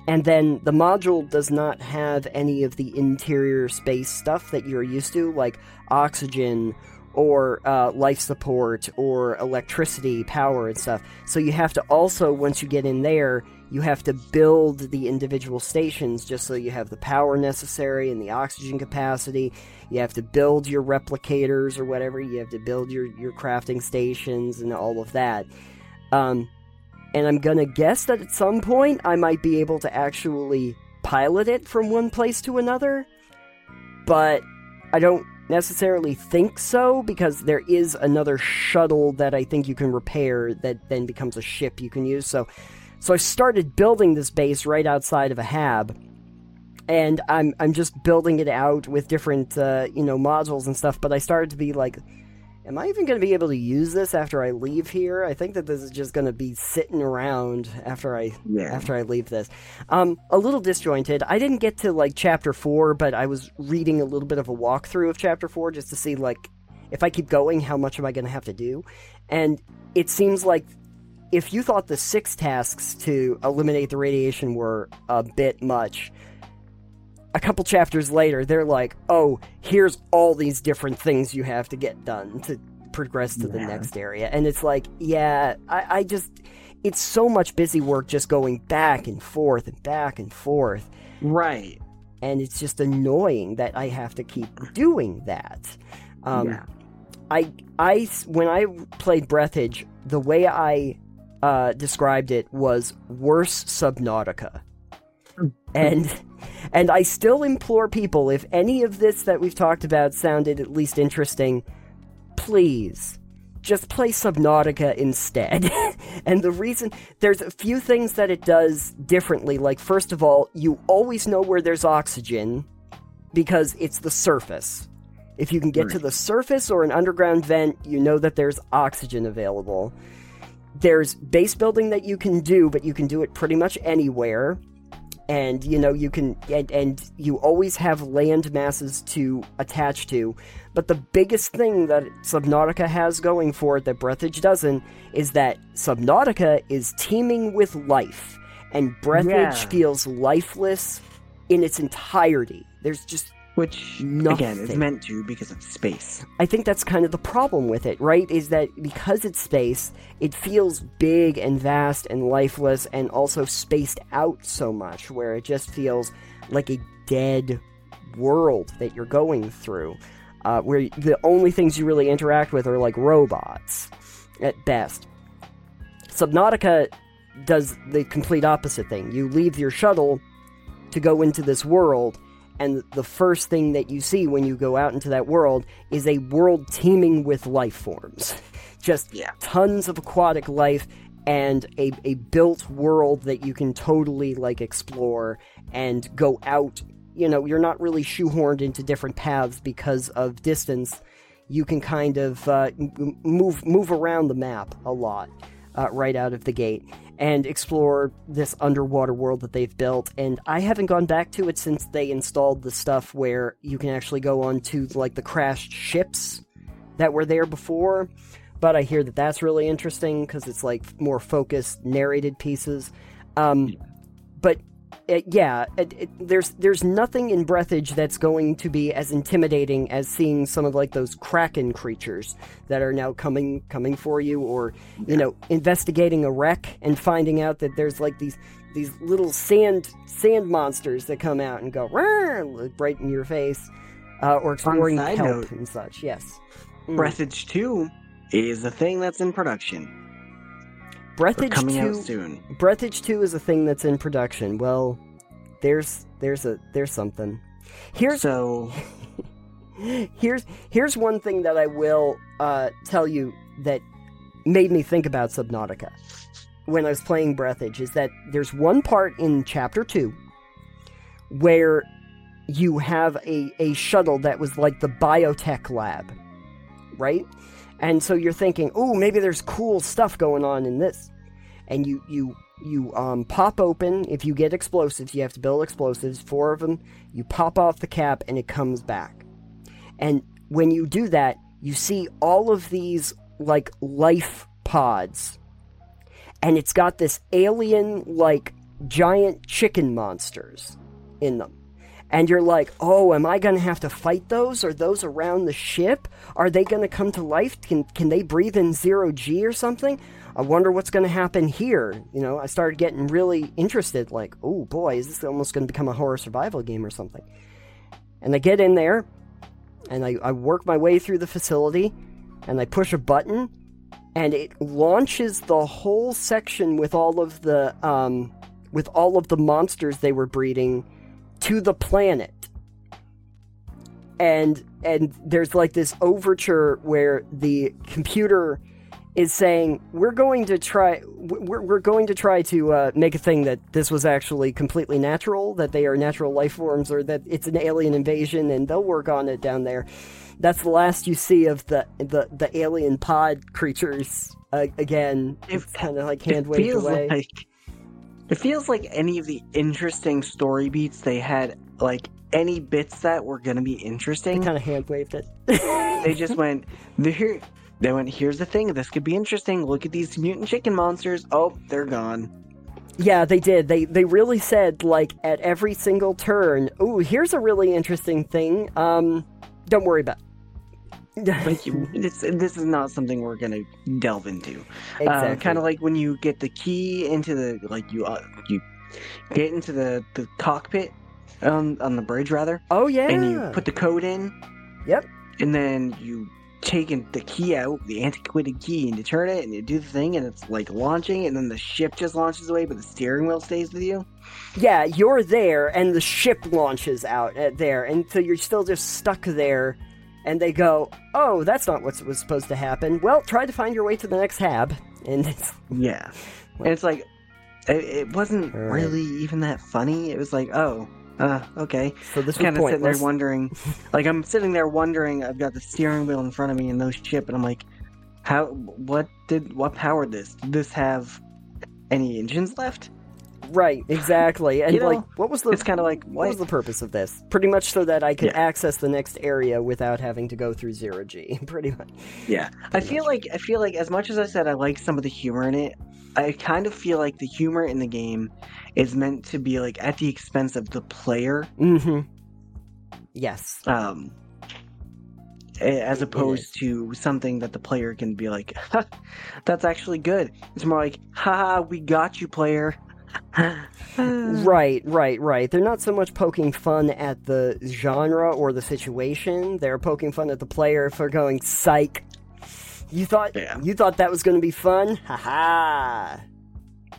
and then the module does not have any of the interior space stuff that you're used to, like oxygen or uh, life support or electricity, power, and stuff. So you have to also, once you get in there, you have to build the individual stations just so you have the power necessary and the oxygen capacity. You have to build your replicators or whatever. You have to build your, your crafting stations and all of that. Um, and I'm gonna guess that at some point I might be able to actually pilot it from one place to another. But I don't necessarily think so because there is another shuttle that I think you can repair that then becomes a ship you can use. So so I started building this base right outside of a hab and I'm I'm just building it out with different uh, you know modules and stuff. But I started to be like, am I even going to be able to use this after I leave here? I think that this is just going to be sitting around after I Yeah. after I leave this. Um, a little disjointed. I didn't get to like chapter four, but I was reading a little bit of a walkthrough of chapter four just to see like if I keep going, how much am I going to have to do? And it seems like if you thought the six tasks to eliminate the radiation were a bit much, a couple chapters later, they're like, oh, here's all these different things you have to get done to progress to the next area. And it's like, yeah, I, I just, it's so much busy work just going back and forth and back and forth. Right. And it's just annoying that I have to keep doing that. Um, yeah. I, I, when I played Breathedge, the way I uh, described it was worse Subnautica, and and I still implore people if any of this that we've talked about sounded at least interesting, please just play Subnautica instead. <laughs> and the reason there's a few things that it does differently. Like first of all, you always know where there's oxygen because it's the surface. If you can get to the surface or an underground vent, you know that there's oxygen available. There's base building that you can do, but you can do it pretty much anywhere. And you know, you can and, and you always have land masses to attach to. But the biggest thing that Subnautica has going for it that Breathedge doesn't is that Subnautica is teeming with life. And Breathedge Yeah. feels lifeless in its entirety. There's just Which again is meant to because of space. I think that's kind of the problem with it, right? Is that because it's space, it feels big and vast and lifeless and also spaced out so much, where it just feels like a dead world that you're going through, uh, where the only things you really interact with are like robots at best. Subnautica does the complete opposite thing. You leave your shuttle to go into this world. And the first thing that you see when you go out into that world is a world teeming with life forms. Just Yeah. tons of aquatic life and a, a built world that you can totally like explore and go out. You know, you're not really shoehorned into different paths because of distance. You can kind of uh, move move around the map a lot uh, right out of the gate and explore this underwater world that they've built. And I haven't gone back to it since they installed the stuff where you can actually go on to like the crashed ships that were there before. But I hear that that's really interesting because it's like more focused, narrated pieces. Um, but uh, yeah, it, it, there's there's nothing in Breathedge that's going to be as intimidating as seeing some of like those kraken creatures that are now coming coming for you, or you know, investigating a wreck and finding out that there's like these these little sand sand monsters that come out and go right in your face, uh, or exploring kelp note- and such. Yes, Mm. Breathedge 2 is a thing that's in production. Breathedge coming two. out soon. Breathedge 2 is a thing that's in production. Well, there's there's a there's something. Here's So, <laughs> here's here's one thing that I will uh, tell you that made me think about Subnautica when I was playing Breathedge is that there's one part in chapter 2 where you have a, a shuttle that was like the biotech lab, right? And so you're thinking, oh, maybe there's cool stuff going on in this. And you you you um, pop open. If you get explosives, you have to build explosives. Four of them. You pop off the cap, and it comes back. And when you do that, you see all of these like life pods, and it's got this alien like giant chicken monsters in them. And you're like, oh, am I going to have to fight those? Are those around the ship? Are they going to come to life? Can, can they breathe in zero G or something? I wonder what's going to happen here. You know, I started getting really interested, like, oh boy, is this almost going to become a horror survival game or something? And I get in there, and I, I work my way through the facility, and I push a button, and it launches the whole section with all of the um, with all of the monsters they were breeding to the planet. And and there's like this overture where the computer is saying we're going to try we're, we're going to try to uh, make a thing that this was actually completely natural that they are natural life forms or that it's an alien invasion and they'll work on it down there. That's the last you see of the the, the alien pod creatures uh, again. It's It- kind of like hand waved feels away. like it feels like any of the interesting story beats they had, like any bits that were going to be interesting, kind of hand waved it they just went here. They went, here's the thing. This could be interesting. Look at these mutant chicken monsters. Oh, they're gone. Yeah, they did. They they really said like at every single turn, "Ooh, here's a really interesting thing. Um, don't worry about." it." <laughs> Like you- it's, this is not something we're gonna delve into. Uh, exactly. kind of like when you get the key into the like you uh, you get into the the cockpit on on the bridge rather, oh yeah. and you put the code in. Yep. And then you take the key out, the antiquated key, and you turn it, and you do the thing, and it's like launching, and then the ship just launches away, but the steering wheel stays with you. yeah, you're there, and the ship launches out at there, and so you're still just stuck there. And they go, "Oh, that's not what was supposed to happen." Well, try to find your way to the next hab, <laughs> and it's Yeah. <laughs> And it's like, it, it wasn't Alright. really even that funny. It was like, oh, uh, okay. so this was kind of sitting there <laughs> wondering, like I'm sitting there wondering. I've got the steering wheel in front of me and no ship, and I'm like, how? What did? What powered this? Did this have any engines left? Right, exactly. And You know, like, what was the It's kind of like what what? was the purpose of this? Pretty much so that I could Yeah. access the next area without having to go through zero G. <laughs> Pretty much. Yeah, I feel like I feel like as much as I said I like some of the humor in it, I kind of feel like the humor in the game is meant to be like at the expense of the player, Mm-hmm. Yes. um, as opposed to something that the player can be like, <laughs> "Ha, "That's actually good." It's more like, ha "Ha, we got you, player." Right, right, right. They're not so much poking fun at the genre or the situation. They're poking fun at the player for going psych. You thought Yeah. you thought that was going to be fun? Ha ha.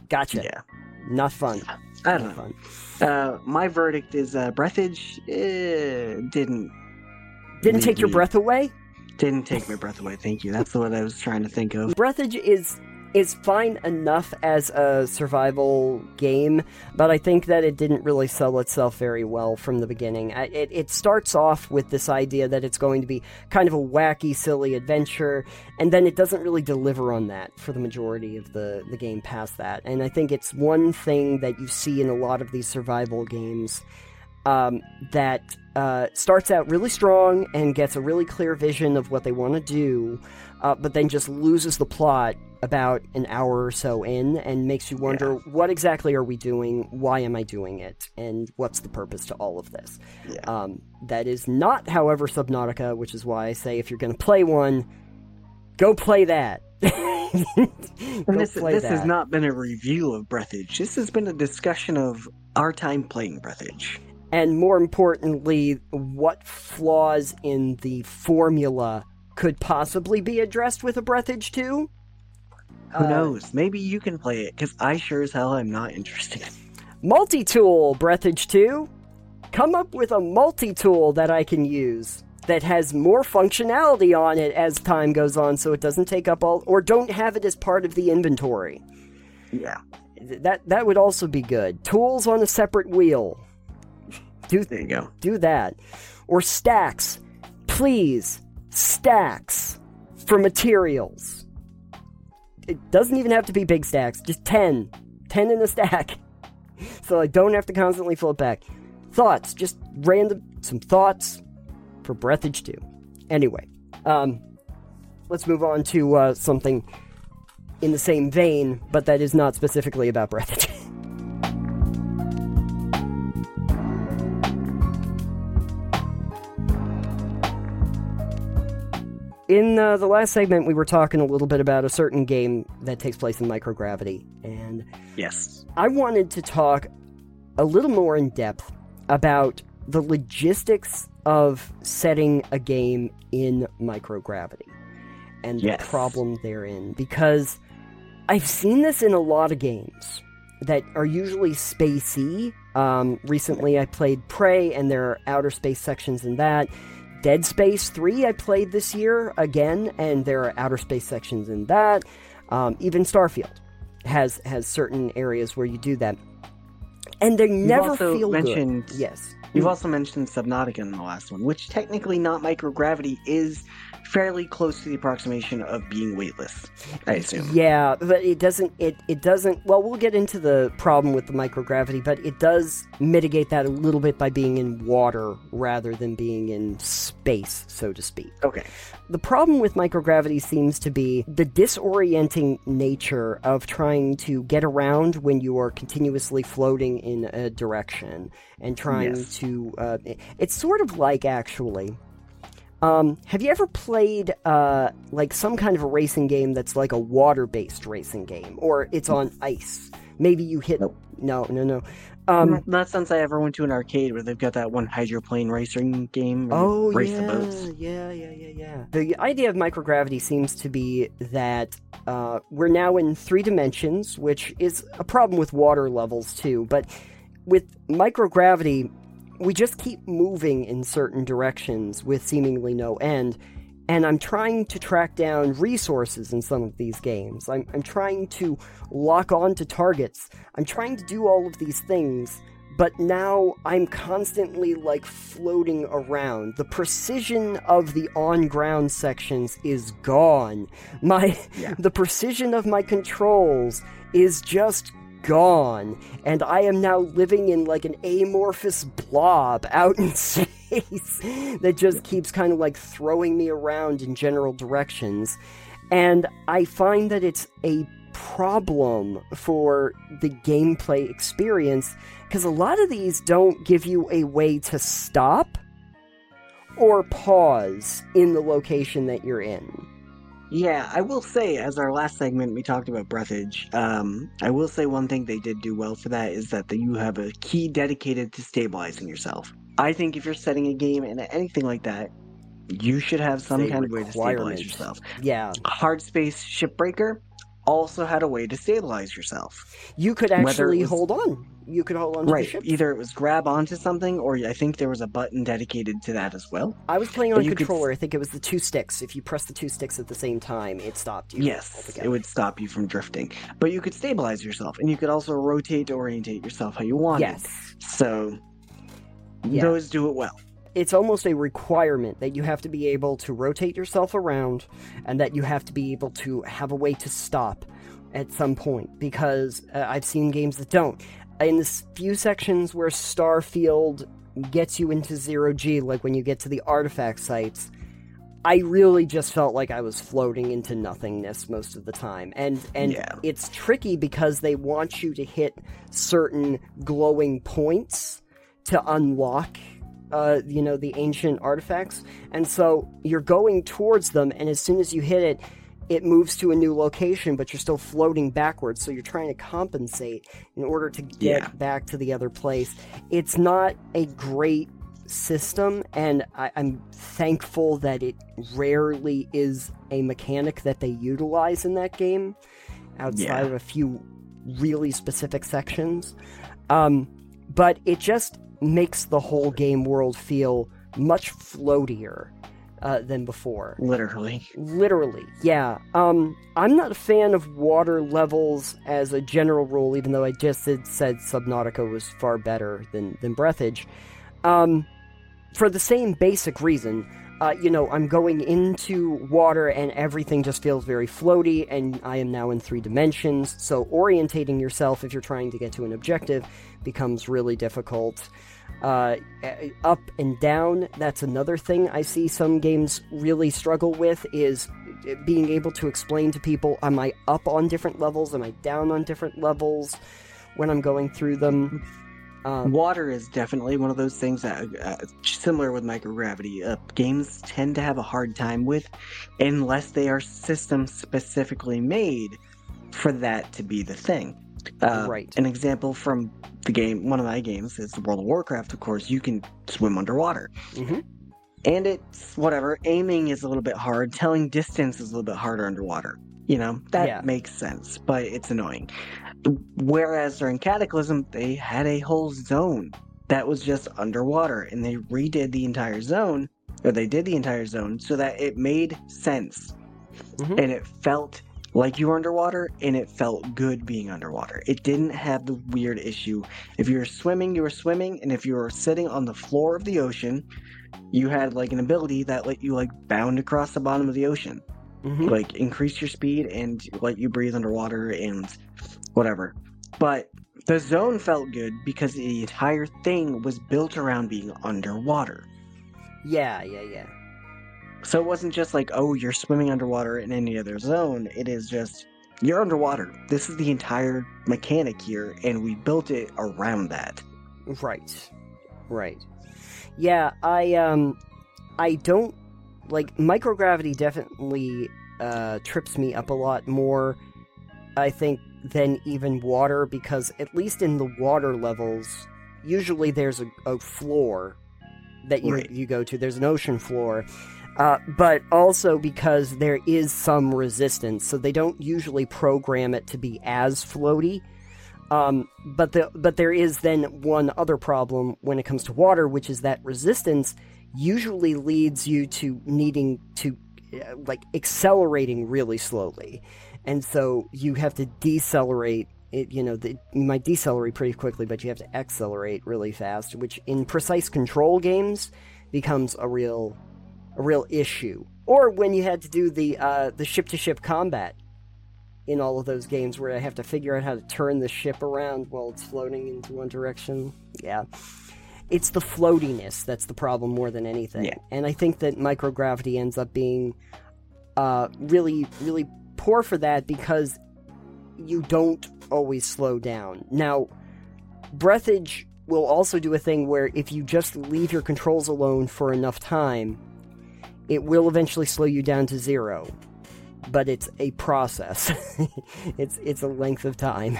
Gotcha. Yeah. not fun. I Not don't know. fun. Uh, my verdict is uh, Breathedge eh, didn't Didn't take your breath away. didn't take my breath away. Thank you. That's the what I was trying to think of. Breathedge is is fine enough as a survival game, but I think that it didn't really sell itself very well from the beginning. It, it starts off with this idea that it's going to be kind of a wacky, silly adventure, and then it doesn't really deliver on that for the majority of the, the game past that. And I think it's one thing that you see in a lot of these survival games um, that uh, starts out really strong and gets a really clear vision of what they want to do, uh, but then just loses the plot about an hour or so in and makes you wonder what exactly are we doing? Why am I doing it? And what's the purpose to all of this? Yeah. Um, that is not, however, Subnautica, which is why I say if you're going to play one, go play that. <laughs> This, this has not been a review of Breathedge. This has been a discussion of our time playing Breathedge. and more importantly, what flaws in the formula could possibly be addressed with a Breathedge 2? Who Uh, knows? Maybe you can play it, because I sure as hell am not interested. Multi tool, Breathedge 2. Come up with a multi tool that I can use that has more functionality on it as time goes on so it doesn't take up all, or don't have it as part of the inventory. Yeah. That, that would also be good. Tools on a separate wheel. Do, There you go. do that. Or stacks. Please, stacks for materials. It doesn't even have to be big stacks, just 10. 10 in a stack. <laughs> So I don't have to constantly flip back. Thoughts, just random, some thoughts for Breathedge 2. Anyway, um, let's move on to uh, something in the same vein, but that is not specifically about Breathedge. <laughs> In uh, the last segment, we were talking a little bit about a certain game that takes place in microgravity, and Yes. I wanted to talk a little more in depth about the logistics of setting a game in microgravity and Yes. the problem therein, because I've seen this in a lot of games that are usually spacey. Um, recently, I played Prey, and there are outer space sections in that. Dead Space 3 I played this year again, and there are outer space sections in that. Um, even Starfield has has certain areas where you do that, and they never also feel mentioned- good. Yes, You've also mentioned Subnautica in the last one, which technically not microgravity is fairly close to the approximation of being weightless. I assume. Yeah, but it doesn't. It it doesn't. Well, we'll get into the problem with the microgravity, but it does mitigate that a little bit by being in water rather than being in space, so to speak. Okay. The problem with microgravity seems to be the disorienting nature of trying to get around when you are continuously floating in a direction and trying Yes. to. Uh, it's sort of like actually. Um, have you ever played uh, like some kind of a racing game that's like a water-based racing game, or it's on ice? Maybe you hit. Nope. No, no, no. Um, not since I ever went to an arcade where they've got that one hydroplane racing game. Oh race yeah, the boats. yeah, yeah, yeah, yeah. The idea of microgravity seems to be that uh, we're now in three dimensions, which is a problem with water levels too. But with microgravity, we just keep moving in certain directions with seemingly no end. And I'm trying to track down resources in some of these games. I'm, I'm trying to lock on to targets. I'm trying to do all of these things but now I'm constantly like floating around. The precision of the on ground sections is gone. My Yeah. <laughs> the precision of my controls is just gone and I am now living in like an amorphous blob out in <laughs> space that just keeps kind of like throwing me around in general directions. And I find that it's a problem for the gameplay experience because a lot of these don't give you a way to stop or pause in the location that you're in. Yeah, I will say, as our last segment we talked about Breathedge, um, I will say one thing they did do well for that is that the, you have a key dedicated to stabilizing yourself. I think if you're setting a game and anything like that, you should have some kind of way to stabilize yourself. Yeah, Hardspace Shipbreaker, also had a way to stabilize yourself. You could actually was- hold on. You could hold on to Right. the ship. Either it was grab onto something, or I think there was a button dedicated to that as well. I was playing on a you could- controller. I think it was the two sticks. If you press the two sticks at the same time, it stopped you. Yes, altogether. it would stop you from drifting. But you could stabilize yourself, and you could also rotate to orientate yourself how you wanted. Yes. So Yeah. those do it well. it's almost a requirement that you have to be able to rotate yourself around and that you have to be able to have a way to stop at some point because uh, I've seen games that don't. In the few sections where Starfield gets you into zero G, like when you get to the artifact sites, I really just felt like I was floating into nothingness most of the time. And and Yeah. it's tricky because they want you to hit certain glowing points to unlock uh, you know, the ancient artifacts. And so you're going towards them, and as soon as you hit it, it moves to a new location, but you're still floating backwards. So you're trying to compensate in order to get Yeah. back to the other place. It's not a great system, and I, I'm thankful that it rarely is a mechanic that they utilize in that game outside Yeah. of a few really specific sections. Um, but it just makes the whole game world feel much floatier uh, than before. Literally. Literally, yeah. Um, I'm not a fan of water levels as a general rule, even though I just had said Subnautica was far better than than Breathedge. Um, for the same basic reason, uh, you know, I'm going into water and everything just feels very floaty, and I am now in three dimensions. So orientating yourself if you're trying to get to an objective becomes really difficult. Uh, up and down, that's another thing I see some games really struggle with is being able to explain to people, am I up on different levels? Am I down on different levels when I'm going through them? Um, Water is definitely one of those things that, uh, similar with microgravity, uh, games tend to have a hard time with unless they are system specifically made for that to be the thing. Uh, Right. An example from the game, one of my games, is World of Warcraft, of course, you can swim underwater. Mhm. And it's whatever, aiming is a little bit hard, telling distance is a little bit harder underwater. You know, that Yeah. makes sense, but it's annoying. Whereas during Cataclysm, they had a whole zone that was just underwater, and they redid the entire zone, or they did the entire zone, so that it made sense. Mhm. And it felt like you were underwater, and it felt good being underwater. It didn't have the weird issue. If you were swimming, you were swimming, and if you were sitting on the floor of the ocean, you had like an ability that let you like bound across the bottom of the ocean mhm. like increase your speed and let you breathe underwater and whatever. But the zone felt good because the entire thing was built around being underwater. Yeah, yeah, yeah. So it wasn't just like, oh, you're swimming underwater in any other zone. It is just you're underwater. This is the entire mechanic here, and we built it around that. Right. Right. Yeah, I um I don't like microgravity definitely uh trips me up a lot more I think than even water because at least in the water levels usually there's a, a floor that you Right. you go to there's an ocean floor uh, but also because there is some resistance so they don't usually program it to be as floaty um, but the but there is then one other problem when it comes to water, which is that resistance usually leads you to needing to uh, like accelerating really slowly, and so you have to decelerate. It, you know, the, you might decelerate pretty quickly, but you have to accelerate really fast, which in precise control games becomes a real a real issue. Or when you had to do the uh, the ship to ship combat in all of those games where I have to figure out how to turn the ship around while it's floating into one direction. Yeah. It's the floatiness that's the problem more than anything. Yeah. And I think that microgravity ends up being uh, really, really poor for that because you don't always slow down. Now, Breathedge will also do a thing where if you just leave your controls alone for enough time, it will eventually slow you down to zero but it's a process. <laughs> it's it's a length of time.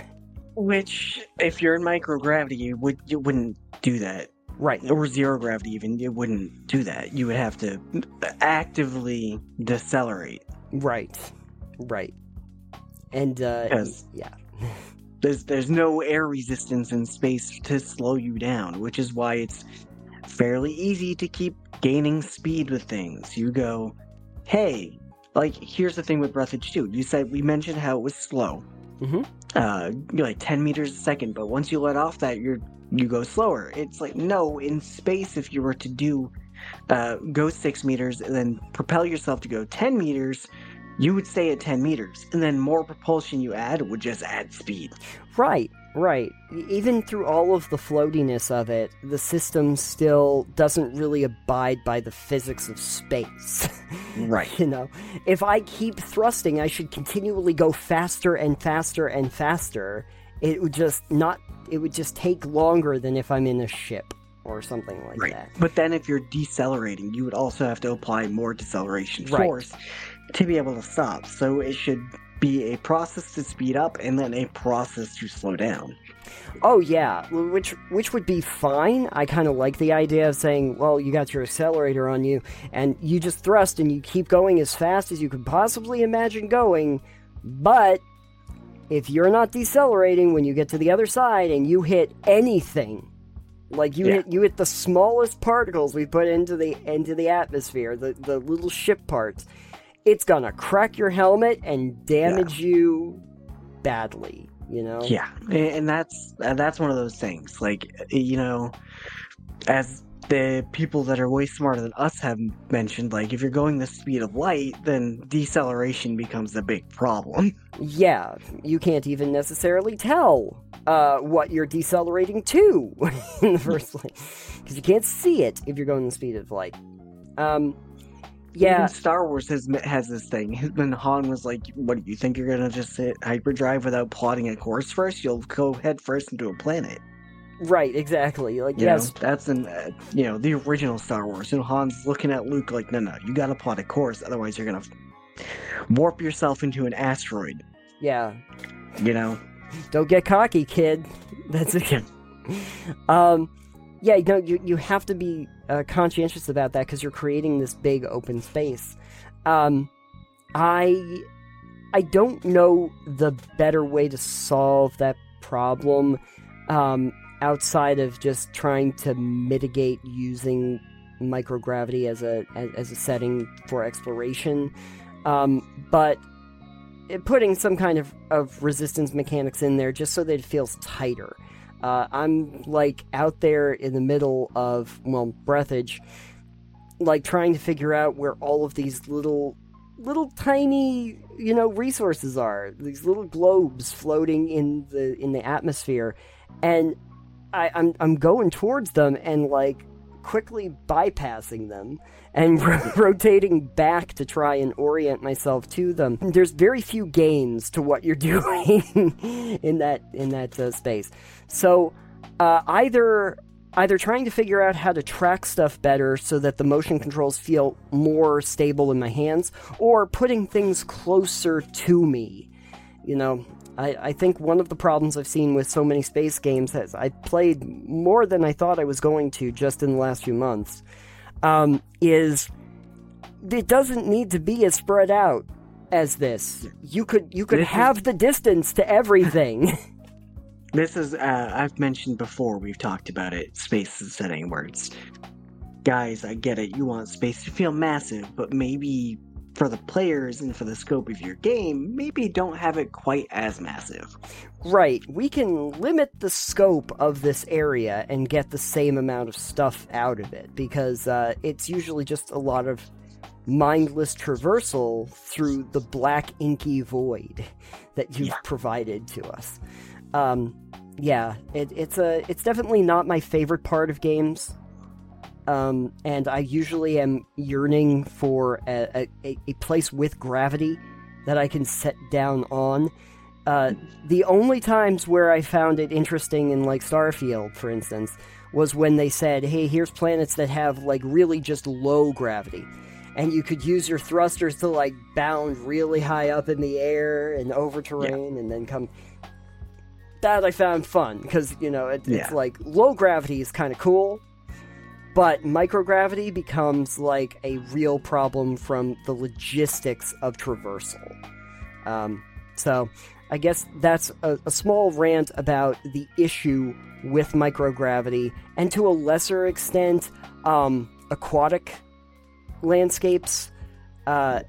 Which, if you're in microgravity, you would you wouldn't do that. Right. or zero gravity even you wouldn't do that you would have to actively decelerate Right. Right. And uh, yeah, there's there's no air resistance in space to slow you down, which is why it's fairly easy to keep gaining speed with things. You go, hey, like here's the thing with Breath 2. You said we mentioned how it was slow. Mhm. Uh, you're like 10 meters a second, but once you let off that, you're you go slower. It's like no, in space, if you were to do uh, go six meters and then propel yourself to go 10 meters, you would stay at 10 meters, and then more propulsion you add would just add speed. right, right. Even through all of the floatiness of it, the system still doesn't really abide by the physics of space. Right. <laughs> you know, if I keep thrusting, I should continually go faster and faster and faster. It would just not. It would just take longer than if I'm in a ship or something like Right. that. But then if you're decelerating, you would also have to apply more deceleration Right. force to be able to stop. So it should be a process to speed up and then a process to slow down. Oh yeah, which which would be fine. I kind of like the idea of saying, well, you got your accelerator on you, and you just thrust and you keep going as fast as you could possibly imagine going. But if you're not decelerating when you get to the other side and you hit anything, like you Yeah. hit you hit the smallest particles we put into the into the atmosphere, the the little ship parts, it's gonna crack your helmet and damage you badly. You know. Yeah, and that's that's one of those things. Like you know, as the people that are way smarter than us have mentioned, like if you're going the speed of light, then deceleration becomes a big problem. <laughs> Yeah, you can't even necessarily tell uh, what you're decelerating to <laughs> in the first place because you can't see it if you're going the speed of light. Um, yeah, Even Star Wars has has this thing. <laughs> When Han was like, "What do you think you're gonna just hit hyperdrive without plotting a course first? You'll go head first into a planet." right, exactly. Like, You yes, know, that's in uh, you know the original Star Wars. And Han's looking at Luke like, "No, no, you got to plot a course, otherwise you're gonna warp yourself into an asteroid." yeah. You know, Don't get cocky, kid. <laughs> That's it. um, yeah, no, you you have to be uh, conscientious about that because you're creating this big open space. Um, I I don't know the better way to solve that problem um, outside of just trying to mitigate using microgravity as a as, as a setting for exploration. Um, but putting some kind of, of resistance mechanics in there just so that it feels tighter. Uh, I'm like out there in the middle of well Breathedge, like trying to figure out where all of these little little tiny you know resources are these little globes floating in the in the atmosphere. And I, I'm I'm going towards them and like quickly bypassing them and <laughs> rotating back to try and orient myself to them. There's very few gains to what you're <laughs> doing in that in that uh, space. So uh, either either trying to figure out how to track stuff better so that the motion controls feel more stable in my hands, or putting things closer to me. You know, I, I think one of the problems I've seen with so many space games is I played more than I thought I was going to just in the last few months. Um, is it doesn't need to be as spread out as this. You could you could This is- have the distance to everything. <laughs> this is uh, I've mentioned before. We've talked about it. Space is setting words. guys. I get it. You want space to feel massive, but maybe for the players and for the scope of your game, maybe don't have it quite as massive. Right, we can limit the scope of this area and get the same amount of stuff out of it because uh, it's usually just a lot of mindless traversal through the black inky void that you've Yeah. provided to us. Um, yeah, it, it's a it's definitely not my favorite part of games. Um, and I usually am yearning for a, a, a place with gravity that I can set down on. Uh, the only times where I found it interesting in like Starfield, for instance, was when they said, "Hey, here's planets that have like really just low gravity." And you could use your thrusters to like bound really high up in the air and over terrain and then come. That I found fun because, you know, it, it's like low gravity is kind of cool, but microgravity becomes like a real problem from the logistics of traversal. Um, So I guess that's a, a small rant about the issue with microgravity, and to a lesser extent, um, aquatic landscapes. Uh,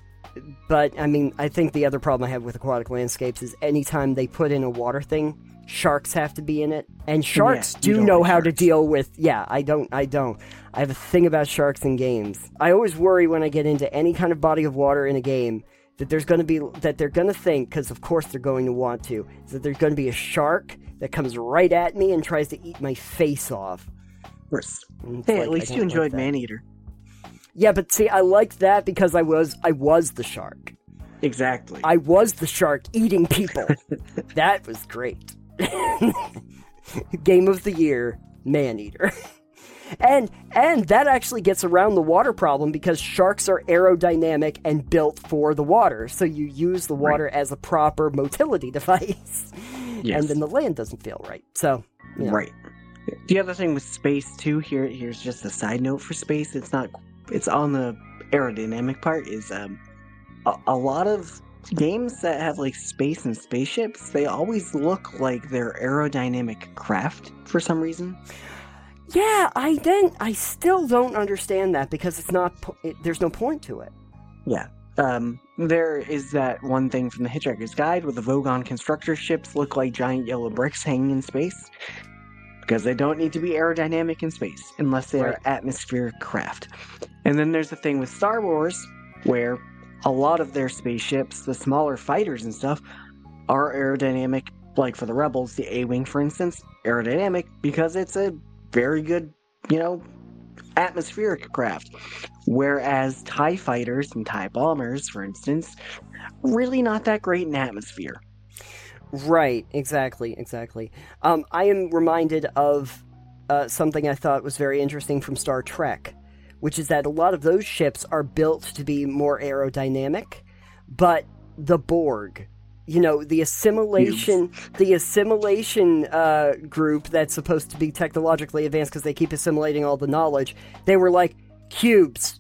but I mean, I think the other problem I have with aquatic landscapes is anytime they put in a water thing, sharks have to be in it, and sharks Yeah, do know like how to deal with. Yeah, I don't. I don't. I have a thing about sharks in games. I always worry when I get into any kind of body of water in a game that there's going to be that they're going to think because of course they're going to want to is that there's going to be a shark that comes right at me and tries to eat my face off. Of course. Hey, like, at least you like enjoyed that. Maneater. Yeah, but see, I liked that because I was I was the shark. Exactly. I was the shark eating people. <laughs> that was great. <laughs> Game of the year, Maneater. <laughs> And and that actually gets around the water problem because sharks are aerodynamic and built for the water. So you use the water as a proper motility <laughs> device. yes. And then the land doesn't feel right. So yeah. Right. The other thing with space too, here here's just a side note for space. It's not it's on the aerodynamic part is um a, a lot of games that have like space and spaceships, they always look like they're aerodynamic craft for some reason. Yeah, I then I still don't understand that because it's not it, there's no point to it. Yeah. Um, there is that one thing from the Hitchhiker's Guide where the Vogon constructor ships look like giant yellow bricks hanging in space. Because they don't need to be aerodynamic in space unless they Right. are atmospheric craft. And then there's the thing with Star Wars where a lot of their spaceships, the smaller fighters and stuff, are aerodynamic. Like for the Rebels, the A Wing, for instance, aerodynamic because it's a very good, you know, atmospheric craft. Whereas TIE fighters and TIE bombers, for instance, really not that great in atmosphere. Right, exactly, exactly. Um, I am reminded of uh, something I thought was very interesting from Star Trek, which is that a lot of those ships are built to be more aerodynamic, but the Borg, you know, the assimilation, the assimilation uh, group that's supposed to be technologically advanced because they keep assimilating all the knowledge, they were like cubes.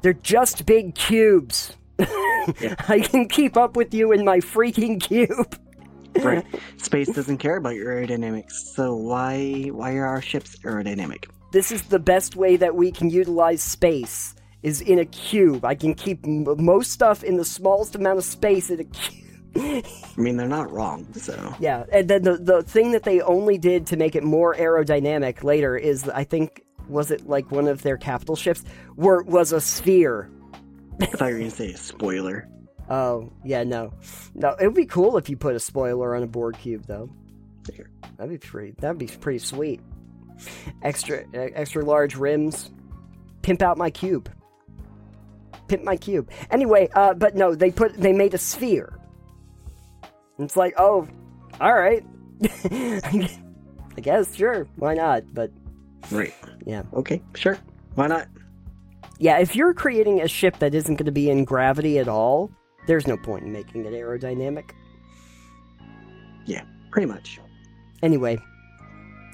They're just big cubes. <laughs> I can keep up with you in my freaking cube. Right. <laughs> Space doesn't care about your aerodynamics, so why why are our ships aerodynamic? This is the best way that we can utilize space is in a cube. I can keep m- most stuff in the smallest amount of space in a cube. I mean, they're not wrong, so. Yeah and then the, the thing that they only did to make it more aerodynamic later is i think was it like one of their capital ships were was a sphere. I thought you were gonna say a spoiler. oh yeah no. No it would be cool if you put a spoiler on a Borg cube though. That'd be pretty that'd be pretty sweet extra extra large rims pimp out my cube pimp my cube anyway uh but no they put they made a sphere it's like oh all right <laughs> i guess sure why not but Right. yeah Okay, sure. Why not? yeah if you're creating a ship that isn't going to be in gravity at all there's no point in making it aerodynamic Yeah, Pretty much. Anyway,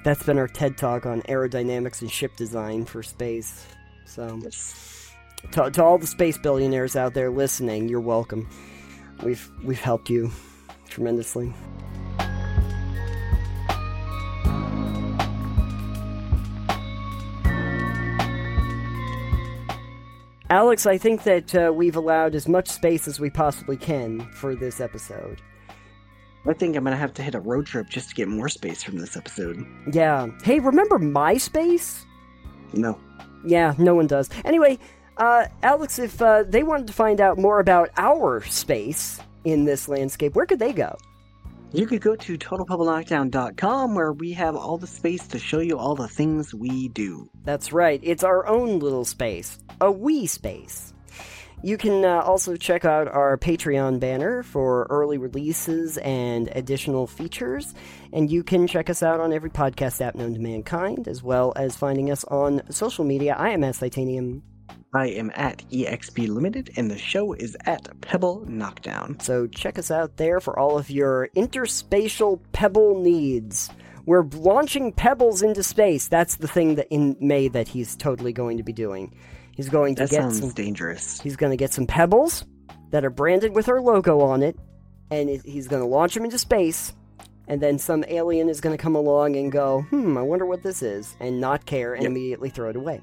that's been our TED talk on aerodynamics and ship design for space. So, to, to all the space billionaires out there listening, you're welcome. We've we've helped you tremendously. Alex, I think that uh, we've allowed as much space as we possibly can for this episode. I think I'm gonna have to hit a road trip just to get more space from this episode. Yeah. Hey, remember MySpace? No. Yeah, no one does. Anyway, uh, Alex, if uh, they wanted to find out more about our space in this landscape, where could they go? You could go to totalpebbleknockdown.com where we have all the space to show you all the things we do. That's right, it's our own little space, a wee space. You can uh, also check out our Patreon banner for early releases and additional features. And you can check us out on every podcast app known to mankind, as well as finding us on social media. I am at Titanium, I am at EXP Limited and the show is at Pebble Knockdown. so check us out there for all of your interspatial pebble needs. We're launching pebbles into space. That's the thing that in May that he's totally going to be doing. He's going to That get some dangerous. He's going to get some pebbles that are branded with our logo on it, and he's going to launch them into space. And then some alien is going to come along and go, hmm, I wonder what this is, and not care and Yep. immediately throw it away.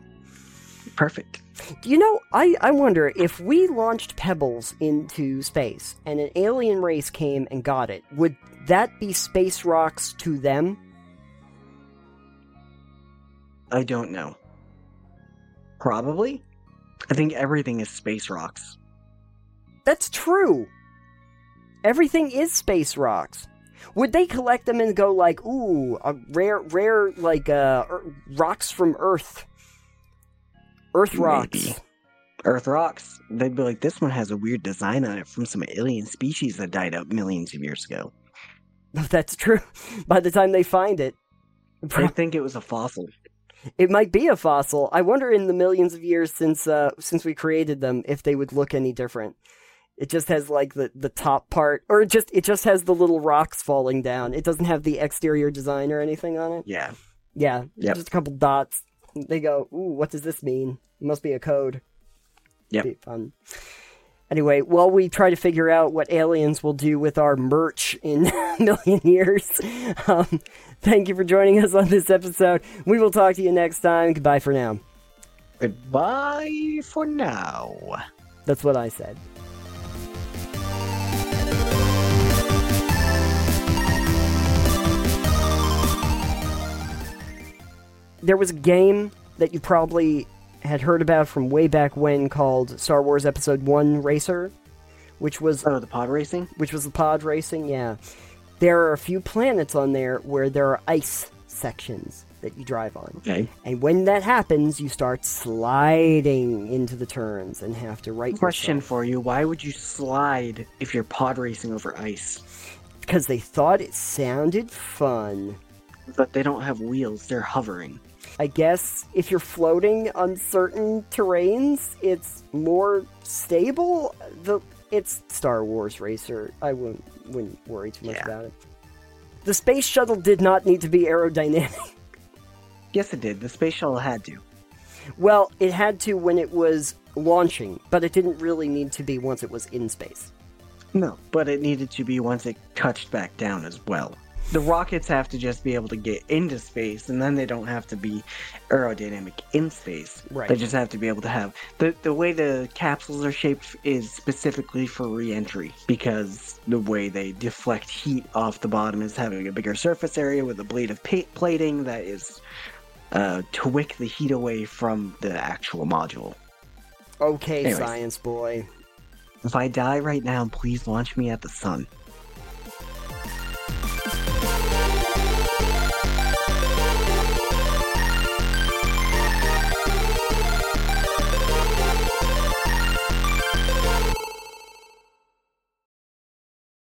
Perfect. You know, I, I wonder if we launched pebbles into space and an alien race came and got it, would that be space rocks to them? I don't know. Probably. I think everything is space rocks. That's true. Everything is space rocks. Would they collect them and go like, ooh, a rare, rare, like, uh, er- rocks from Earth? Earth rocks. Maybe. Earth rocks. They'd be like, this one has a weird design on it from some alien species that died out millions of years ago. <laughs> That's true. By the time they find it, I think it was a fossil. It might be a fossil. I wonder in the millions of years since uh, since we created them if they would look any different. It just has like the, the top part, or it just it just has the little rocks falling down. It doesn't have the exterior design or anything on it. Yeah. Yeah, Yep. just a couple dots. They go, ooh, what does this mean? It must be a code. Yeah, fun. Anyway, while we try to figure out what aliens will do with our merch in <laughs> a million years, um, thank you for joining us on this episode. We will talk to you next time. Goodbye for now. Goodbye for now. That's what I said. There was a game that you probably had heard about from way back when called Star Wars Episode 1 Racer, which was Oh, the pod racing? which was the pod racing, yeah. There are a few planets on there where there are ice sections that you drive on. Okay. And when that happens, you start sliding into the turns and have to right Question yourself. for you Why would you slide if you're pod racing over ice? Because they thought it sounded fun. But they don't have wheels, they're hovering. I guess if you're floating on certain terrains, it's more stable. The it's Star Wars Racer. I wouldn't wouldn't worry too much Yeah. about it. The space shuttle did not need to be aerodynamic. <laughs> Yes, it did. The space shuttle had to. Well, it had to when it was launching, but it didn't really need to be once it was in space. No, but it needed to be once it touched back down as well. The rockets have to just be able to get into space, and then they don't have to be aerodynamic in space. Right. They just have to be able to have the the way the capsules are shaped is specifically for re-entry because the way they deflect heat off the bottom is having a bigger surface area with a blade of pa- plating that is uh, to wick the heat away from the actual module. Okay, Anyways. science boy. If I die right now, please launch me at the sun.